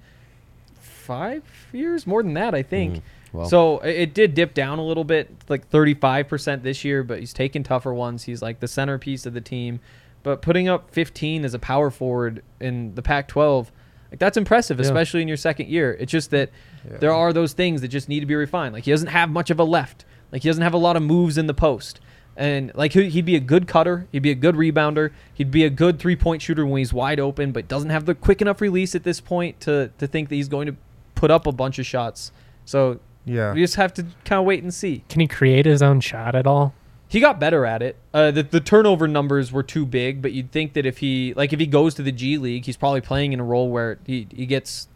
five years, more than that, I think.
Mm, well.
so it, did dip down a little bit, like thirty five percent this year. But he's taking tougher ones. He's like the centerpiece of the team. but putting up 15 as a power forward in the Pac-12, like that's impressive,
Yeah.
especially in your second year. It's just that there are those things that just need to be refined. Like he doesn't have much of a left. Like he doesn't have a lot of moves in the post. And like he- he'd be a good cutter, he'd be a good rebounder, he'd be a good three-point shooter when he's wide open, but doesn't have the quick enough release at this point to to think that he's going to put up a bunch of shots. So
Yeah.
we just have to kind of wait and see.
Can he create his own shot at all?
He got better at it. Uh, the, the turnover numbers were too big, but you'd think that if he like if he goes to the G League, he's probably playing in a role where he, he gets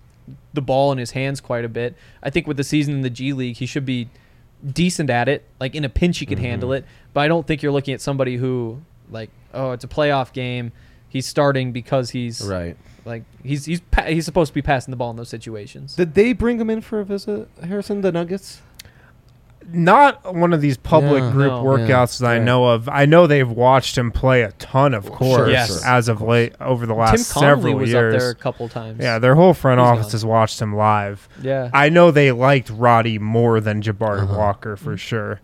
the ball in his hands quite a bit. I think with the season in the G League, he should be decent at it. Like in a pinch, he could mm-hmm. handle it. But I don't think you're looking at somebody who like oh it's a playoff game. He's starting because he's
Right.
like he's he's pa- he's supposed to be passing the ball in those situations.
Did they bring him in for a visit, Harrison? The Nuggets.
Not one of these public
Yeah.
group
No.
workouts that I
right.
know of. I know they've watched him play a ton, of course,
Yes.
as of late over the last
Connolly
several
was
years.
up there a couple times.
Yeah, their whole front
He's
office
gone.
has watched him live.
yeah.
I know they liked Roddy more than Jabari
Uh-huh.
Walker for sure.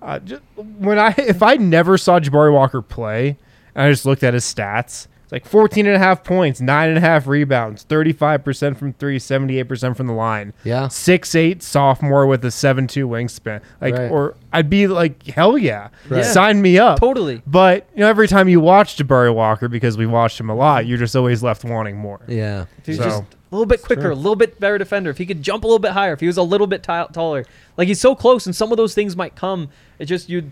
Uh, just, when I if I never saw Jabari Walker play and I just looked at his stats, it's like 14 and a half points, nine and a half rebounds, 35% from three, 78% from the line.
Yeah.
Six eight sophomore with a seven two wingspan. Like
Right.
or I'd be like, hell yeah.
Right.
Sign me up.
Totally.
But you know, every time you watch Jabari Walker, because we watched him a lot, you're just always left wanting more.
Yeah.
He's
So-
just a little bit quicker, a little bit better defender, if he could jump a little bit higher, if he was a little bit ti- taller, like he's so close, and some of those things might come. It just you,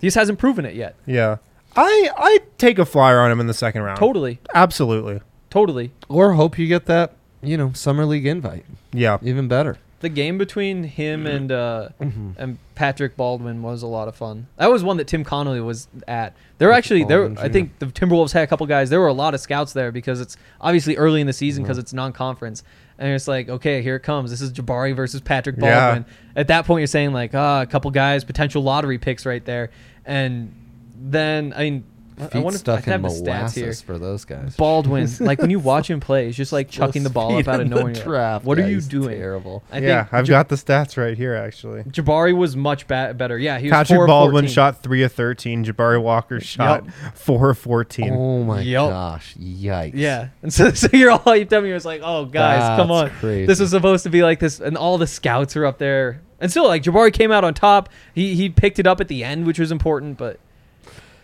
he just hasn't proven it yet.
Yeah. I I take a flyer on him in the second round.
Totally,
Absolutely.
totally.
Or hope you get that, you know, summer league invite.
Yeah.
Even better.
The game between him and uh,
Mm-hmm.
and Patrick Baldwin was a lot of fun. That was one that Tim Connolly was at. There were actually there.
Baldwin
I think the Timberwolves had a couple guys. There were a lot of scouts there because it's obviously early in the season because it's non-conference, and it's like okay, here it comes. This is Jabari versus Patrick
Yeah.
Baldwin. At that point, you're saying like ah, a couple guys, potential lottery picks right there, and then I mean, I- I
Feet
wonder if I
stuck in
have the stats here.
molasses for those guys.
Baldwin, like when you watch him play, he's just like chucking the ball up out of nowhere. you're like,
Draft.
What are you
he's
doing?
Terrible.
I
yeah, I've
Ja-
got the stats right here actually.
Jabari was much ba- better. Yeah, he was
Patrick
four of
Baldwin
14.
shot 3 of 13, Jabari Walker shot 4 of 14.
Oh my
Yup.
gosh. Yikes.
Yeah, and so, so you're all hyped up. And you're like, oh guys, come
That's
on.
crazy.
This was supposed to be like this, and all the scouts are up there, and still like Jabari came out on top. He he picked it up at the end, which was important, but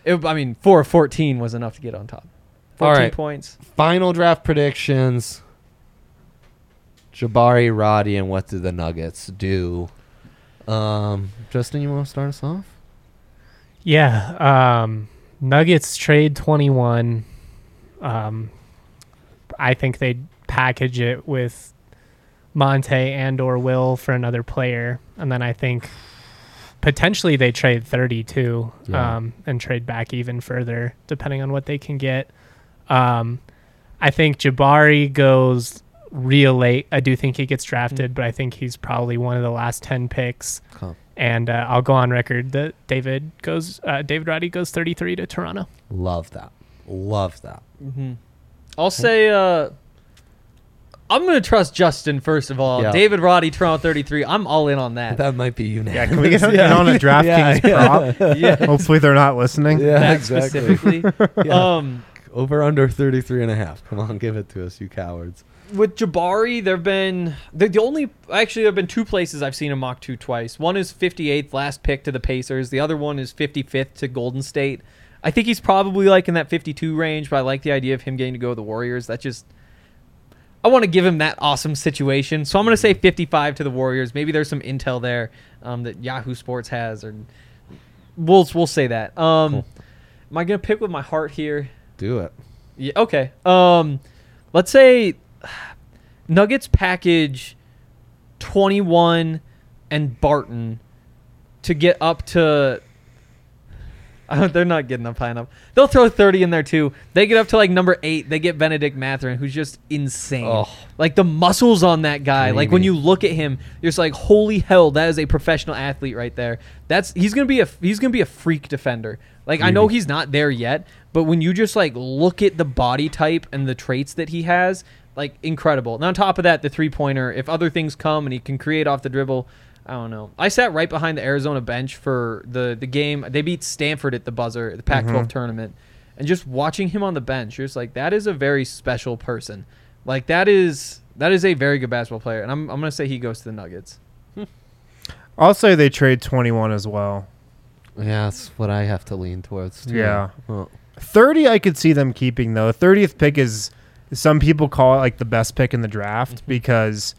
it, I mean, four of 14 was enough to get on top.
All
14
right.
points.
Final draft predictions. Jabari, Roddy, and what do the Nuggets do? Um, Justin, you want to start us off?
Yeah. Um, Nuggets trade 21. Um, I think they'd package it with Monte and or Will for another player. And then I think potentially they trade 32
Yeah.
um, and trade back even further, depending on what they can get. Um, I think Jabari goes real late. I do think he gets drafted, but I think he's probably one of the last 10 picks.
Huh.
And uh, I'll go on record that David goes, uh, David Roddy goes 33 to Toronto.
Love that. Love that.
hmm I'll say uh, I'm gonna trust Justin first of all.
Yeah.
David Roddy, Toronto 33. I'm all in on that.
That might be you now.
Yeah, can we get on, on a DraftKings
Yeah,
prop?
yeah,
Hopefully they're not listening.
Yeah,
that
exactly.
specifically. Um,
Over under 33 and a half. Come on, give it to us, you cowards.
with Jabari, there've been the, the only actually there've been two places I've seen him mock to twice. One is 58th, last pick to the Pacers. The other one is 55th to Golden State. I think he's probably like in that 52 range, but I like the idea of him getting to go to the Warriors. That just I want to give him that awesome situation. So I'm going to say 55 to the Warriors. Maybe there's some intel there um, that Yahoo Sports has, or we'll we'll say that. Um,
Cool.
Am I going to pick with my heart here?
Do it.
Yeah. Okay. Um, let's say Nuggets package twenty one and Barton to get up to. They're not getting up high enough. They'll throw thirty in there too. They get up to like number eight. They get Bennedict Mathurin, who's just insane.
Oh.
Like the muscles on that guy. Like when you look at him, you're just like, holy hell, that is a professional athlete right there. That's he's gonna be a he's gonna be a freak defender. Like I know he's not there yet, but when you just like look at the body type and the traits that he has, like incredible. And on top of that, the three pointer. If other things come and he can create off the dribble, I don't know. I sat right behind the Arizona bench for the the game. They beat Stanford at the buzzer, the Pac-12 tournament, and just watching him on the bench, you're just like that is a very special person. Like that is that is a very good basketball player, and I'm I'm gonna say he goes to the Nuggets.
I'll say they trade 21 as well.
Yeah, that's what I have to lean towards. Too.
Yeah.
Well,
30 I could see them keeping though. 30th pick is some people call it like the best pick in the draft
Mm-hmm.
because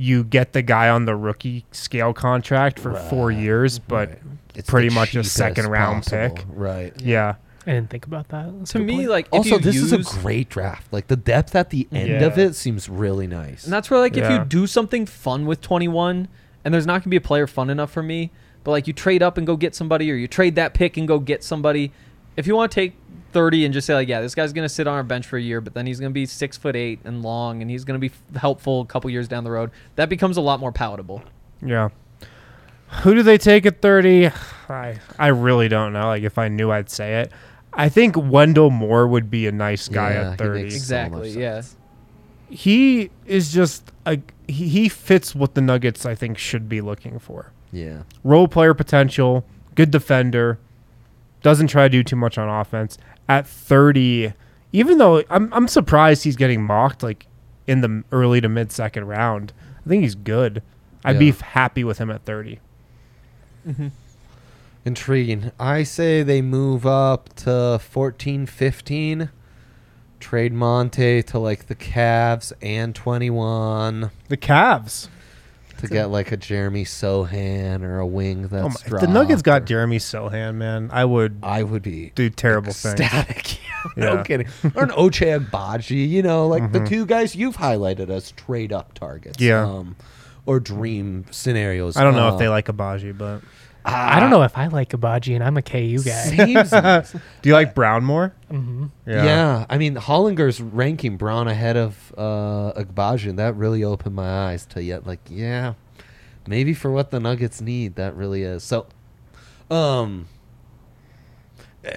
you get the guy on the rookie scale contract for 4 years, but
right. It's
pretty much a second round
possible.
pick.
Right.
yeah.
I didn't think about that. That's
To me,
point.
like if
Also,
you
this is a great draft. Like the depth at the end
Yeah.
of it seems really nice.
And that's where like if you do something fun with 21 and there's not going to be a player fun enough for me, but like you trade up and go get somebody or you trade that pick and go get somebody. If you want to take 30 and just say like, yeah, this guy's going to sit on our bench for a year, but then he's going to be 6 foot 8 and long and he's going to be f- helpful a couple years down the road. That becomes a lot more palatable.
Yeah. Who do they take at 30? I I really don't know. Like if I knew I'd say it. I think Wendell Moore would be a nice guy
Yeah,
at 30.
makes- so
Exactly.
much
yeah.
he is just a he, he fits what the Nuggets I think should be looking for.
Yeah.
Role player potential, good defender, doesn't try to do too much on offense. At 30, even though I'm I'm surprised he's getting mocked like in the early to mid second round. I think he's good. I'd be
Yeah.
f- happy with him at 30. Hmm.
Intriguing. I say they move up to 14, 15. Trade Monte to like the Cavs and 21
The Cavs.
To get like a Jeremy Sochan or a wing that's
Oh my, if the Nuggets got
or-
Jeremy Sochan, man, I would
I would be
do terrible things.
no
Yeah.
kidding. Or an Ochai Agbaji, you know, like the
Mhm.
two guys you've highlighted as trade up targets.
Yeah.
Um, or dream scenarios.
I don't know
Uh,
if they like Agbaji, but
I don't know if I like Agbaji, and I'm a KU guy.
Seems
do you like Brown more?
hmm
Yeah. I mean Hollinger's ranking Brown ahead of uh Agbaji, and that really opened my eyes to yet like, yeah, maybe for what the Nuggets need, that really is. So um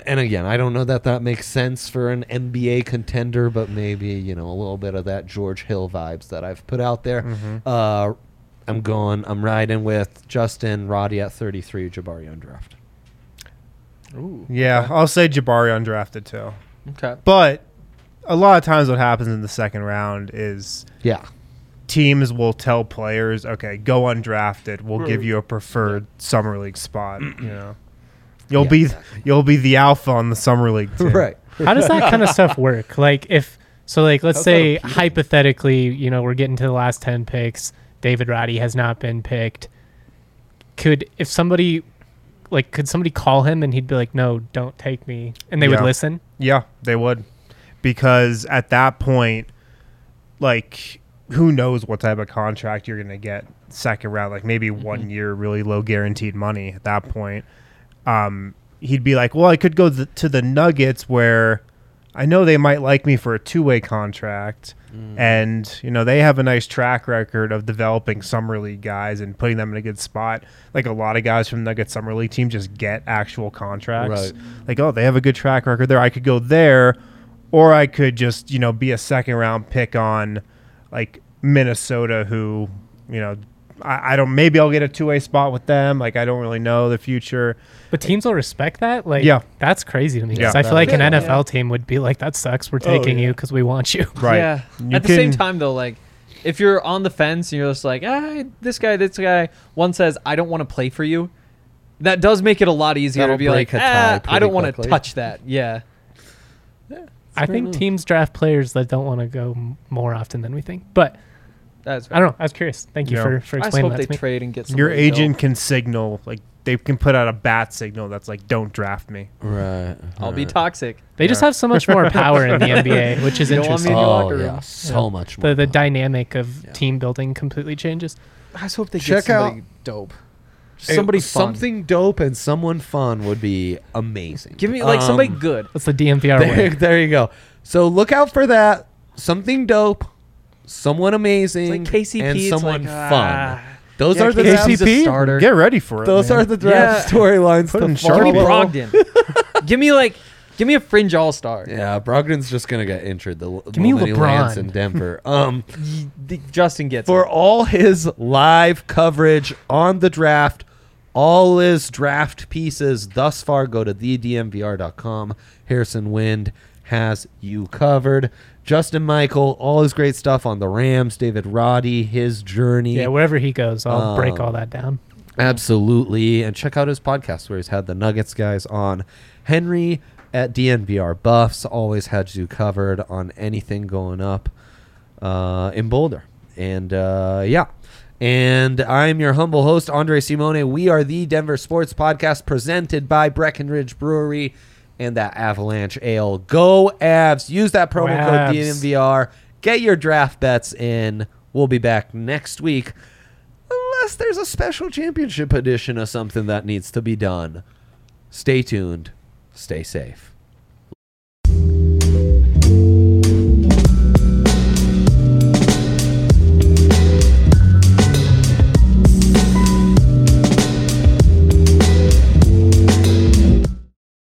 and again, I don't know that that makes sense for an NBA contender, but maybe, you know, a little bit of that George Hill vibes that I've put out there.
Mhm.
Uh I'm going I'm riding with Justin Roddy at 33 Jabari undrafted.
Ooh.
Yeah, I'll say Jabari undrafted too.
Okay.
But a lot of times, what happens in the second round is
Yeah.
teams will tell players, "Okay, go undrafted. We'll give you a preferred summer league spot." You know, you'll
Yeah,
be
exactly.
you'll be the alpha on the summer league team.
right.
How does that kind of stuff work? Like if so, like let's
How's
say hypothetically, you know, we're getting to the last ten picks. David Roddy has not been picked. Could if somebody like could somebody call him and he'd be like, "No, don't take me," and they would listen?
Yeah, they would, because at that point, like, who knows what type of contract you're gonna get second round? Like maybe one year, really low guaranteed money. At that point, um, he'd be like, "Well, I could go th- to the Nuggets where." I know they might like me for a two-way contract, Mm. and you know they have a nice track record of developing summer league guys and putting them in a good spot. Like a lot of guys from the Nuggets summer league team just get actual contracts.
Right.
Like, oh, they have a good track record there. I could go there, or I could just you know be a second round pick on like Minnesota, who you know I, I don't. Maybe I'll get a two way spot with them. Like I don't really know the future.
But teams will respect that. Like,
Yeah.
that's crazy to me.
Yeah.
I feel like an
Yeah.
NFL team would be like, "That sucks. We're taking you because we want you."
Right.
Yeah.
You
At the same time, though, like if you're on the fence and you're just like, ah, this guy, this guy, one says, I don't want to play for you. That does make it a lot easier
That'll
to be like, ah, I don't want to touch that. Yeah.
I think
enough.
teams draft players that don't want to go m- more often than we think. But
That's
I don't know. I was curious. Thank you
Yeah.
for for
I just
explaining
hope
that
they
to me.
trade and get
some.
Your
agent can signal like they can put out a bat signal that's like, "Don't draft me."
Right.
I'll be
right.
toxic.
They just
Yeah.
have so much more power in the NBA, which is
You don't want me
interesting.
in your
Oh
locker room.
yeah, so
Yeah.
much more.
The the
fun.
dynamic of
Yeah.
team building completely changes.
I just hope they
Check
get somebody
out-
dope. Just
Hey,
somebody fun.
something dope and someone fun would be amazing.
Give me like somebody
Um,
good.
That's the DNVR
There,
way.
there you go. So look out for that. Something dope, someone amazing,
like KCP.
and someone
like,
fun.
ah.
Those
Yeah,
are the
KCP
draft,
He's a starter.
Get ready for it.
those
man.
are the draft
Yeah.
storylines
Put
to
in
follow.
Sharpie.
Give me Brogdon. give me like, give me a fringe all star.
Yeah, Brogdon's just gonna get injured the
Give me
moment lands
LeBron.
in Denver. Um,
Justin gets
for
it.
all his live coverage on the draft, all his draft pieces thus far, go to thednvr.com. Harrison Wind has you covered. Justin Michael, all his great stuff on the Rams. David Roddy, his journey.
Yeah, wherever he goes, I'll break
Um,
all that down.
Absolutely. And check out his podcast where he's had the Nuggets guys on. Henry at DNVR Buffs always had you covered on anything going up uh, in Boulder. And uh, yeah. And I'm your humble host, Andre Simone. We are the Denver Sports Podcast presented by Breckenridge Brewery and that Avalanche Ale. Go Avs. Use that promo code
Avs.
DNVR. Get your draft bets in. We'll be back next week unless there's a special championship edition of something that needs to be done. Stay tuned. Stay safe.